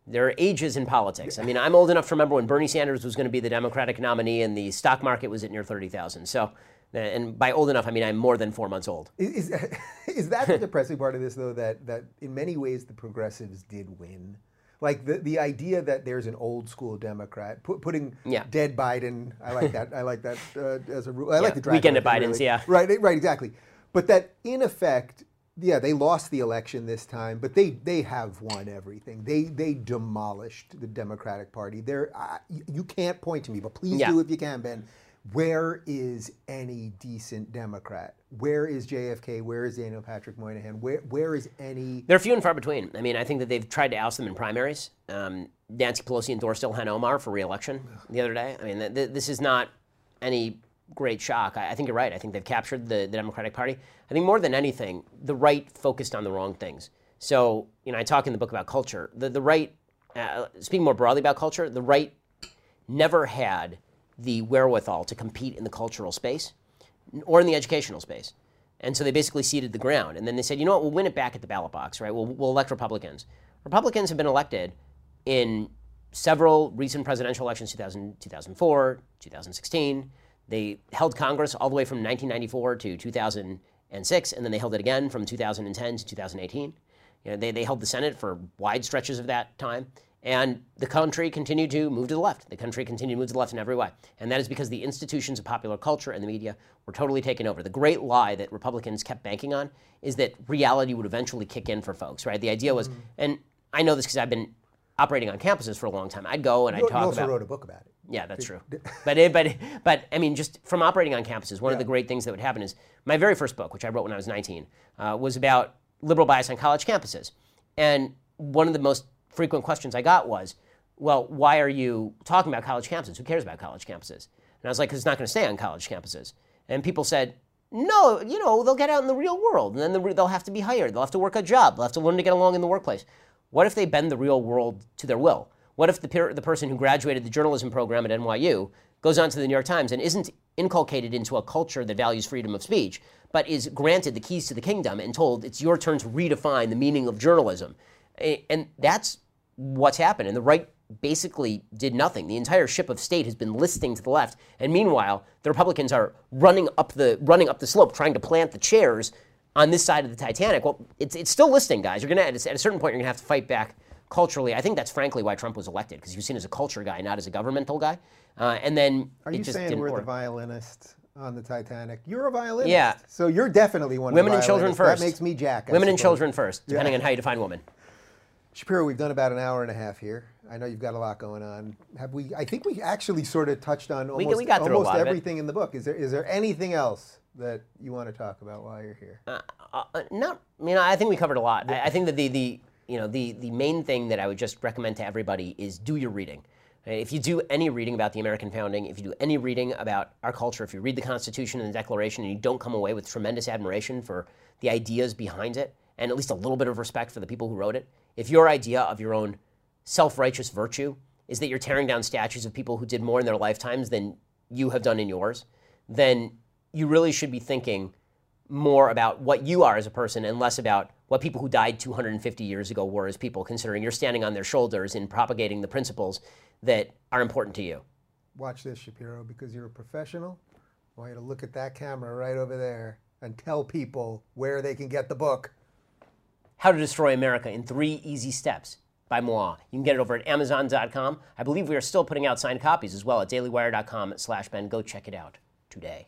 [SPEAKER 2] there are ages in politics. I mean, I'm old enough to remember when Bernie Sanders was going to be the Democratic nominee and the stock market was at near 30,000. So, and by old enough, I mean I'm more than four months old.
[SPEAKER 1] Is, [laughs] is that the depressing part of this, though, that, that in many ways the progressives did win? Like the, the idea that there's an old school Democrat put, putting
[SPEAKER 2] yeah.
[SPEAKER 1] dead Biden. I like that. I like that uh, as a rule. I
[SPEAKER 2] yeah.
[SPEAKER 1] like the
[SPEAKER 2] weekend at Biden's.
[SPEAKER 1] Really.
[SPEAKER 2] Yeah.
[SPEAKER 1] Right. Right. Exactly. But that in effect, yeah, they lost the election this time, but they they have won everything. They they demolished the Democratic Party. There, uh, you can't point to me, but please
[SPEAKER 2] yeah.
[SPEAKER 1] do if you can, Ben. Where is any decent Democrat? Where is JFK? Where is Daniel Patrick Moynihan? Where where is any?
[SPEAKER 2] They're few and far between. I mean, I think that they've tried to oust them in primaries. Um, Nancy Pelosi endorsed Ilhan Omar for reelection the other day. I mean, th- th- this is not any great shock. I, I, think you're right. I think they've captured the, the Democratic Party. I think more than anything, the right focused on the wrong things. So, you know, I talk in the book about culture. The, the right, uh, speaking more broadly about culture, the right never had the wherewithal to compete in the cultural space or in the educational space. And so they basically ceded the ground. And then they said, you know what, we'll win it back at the ballot box, right? We'll, we'll elect Republicans. Republicans have been elected in several recent presidential elections 2000, 2004, 2016. They held Congress all the way from 1994 to 2006, and then they held it again from 2010 to 2018. You know, they, they held the Senate for wide stretches of that time. And the country continued to move to the left. The country continued to move to the left in every way. And that is because the institutions of popular culture and the media were totally taken over. The great lie that Republicans kept banking on is that reality would eventually kick in for folks, right? The idea was, mm-hmm. and I know this because I've been operating on campuses for a long time. I'd go and I'd talk
[SPEAKER 1] you also
[SPEAKER 2] about.
[SPEAKER 1] wrote a book about it.
[SPEAKER 2] Yeah, that's true. [laughs] but it, but but I mean, just from operating on campuses, one yeah. of the great things that would happen is my very first book, which I wrote when I was 19, uh, was about liberal bias on college campuses, and one of the most frequent questions I got was, "Well, why are you talking about college campuses? Who cares about college campuses?" And I was like, "Because it's not going to stay on college campuses." And people said, "No, you know, they'll get out in the real world, and then the, they'll have to be hired. They'll have to work a job. They'll have to learn to get along in the workplace." What if they bend the real world to their will? What if the, the person who graduated the journalism program at NYU goes on to the New York Times and isn't inculcated into a culture that values freedom of speech, but is granted the keys to the kingdom and told it's your turn to redefine the meaning of journalism? And that's what's happened. And the right basically did nothing. The entire ship of state has been listing to the left, and meanwhile, the Republicans are running up the running up the slope, trying to plant the chairs on this side of the Titanic. Well, it's, it's still listing, guys. You're gonna at a certain point you're gonna have to fight back culturally. I think that's frankly why Trump was elected because he was seen as a culture guy, not as a governmental guy. Uh, and then
[SPEAKER 1] are you saying we're work. the violinists? On the Titanic, you're a violinist.
[SPEAKER 2] Yeah.
[SPEAKER 1] So you're definitely one.
[SPEAKER 2] Women
[SPEAKER 1] and
[SPEAKER 2] children first.
[SPEAKER 1] That makes me Jack. I
[SPEAKER 2] Women
[SPEAKER 1] suppose.
[SPEAKER 2] and children first, depending yeah. on how you define woman.
[SPEAKER 1] Shapiro, we've done about an hour and a half here. I know you've got a lot going on. Have we? I think we actually sort of touched on almost,
[SPEAKER 2] we, we almost
[SPEAKER 1] everything in the book. Is there? Is there anything else that you want to talk about while you're here? Uh,
[SPEAKER 2] uh, not. I mean, I think we covered a lot. I, I, think that the the you know the the main thing that I would just recommend to everybody is do your reading. If you do any reading about the American founding, if you do any reading about our culture, if you read the Constitution and the Declaration and you don't come away with tremendous admiration for the ideas behind it and at least a little bit of respect for the people who wrote it, if your idea of your own self righteous virtue is that you're tearing down statues of people who did more in their lifetimes than you have done in yours, then you really should be thinking more about what you are as a person and less about what people who died 250 years ago were as people, considering you're standing on their shoulders in propagating the principles that are important to you.
[SPEAKER 1] watch this, Shapiro, because you're a professional. I want you to look at that camera right over there and tell people where they can get the book.
[SPEAKER 2] How to Destroy America in Three Easy Steps by Moah. You can get it over at Amazon.com. I believe we are still putting out signed copies as well at DailyWire.com slash Ben. Go check it out today.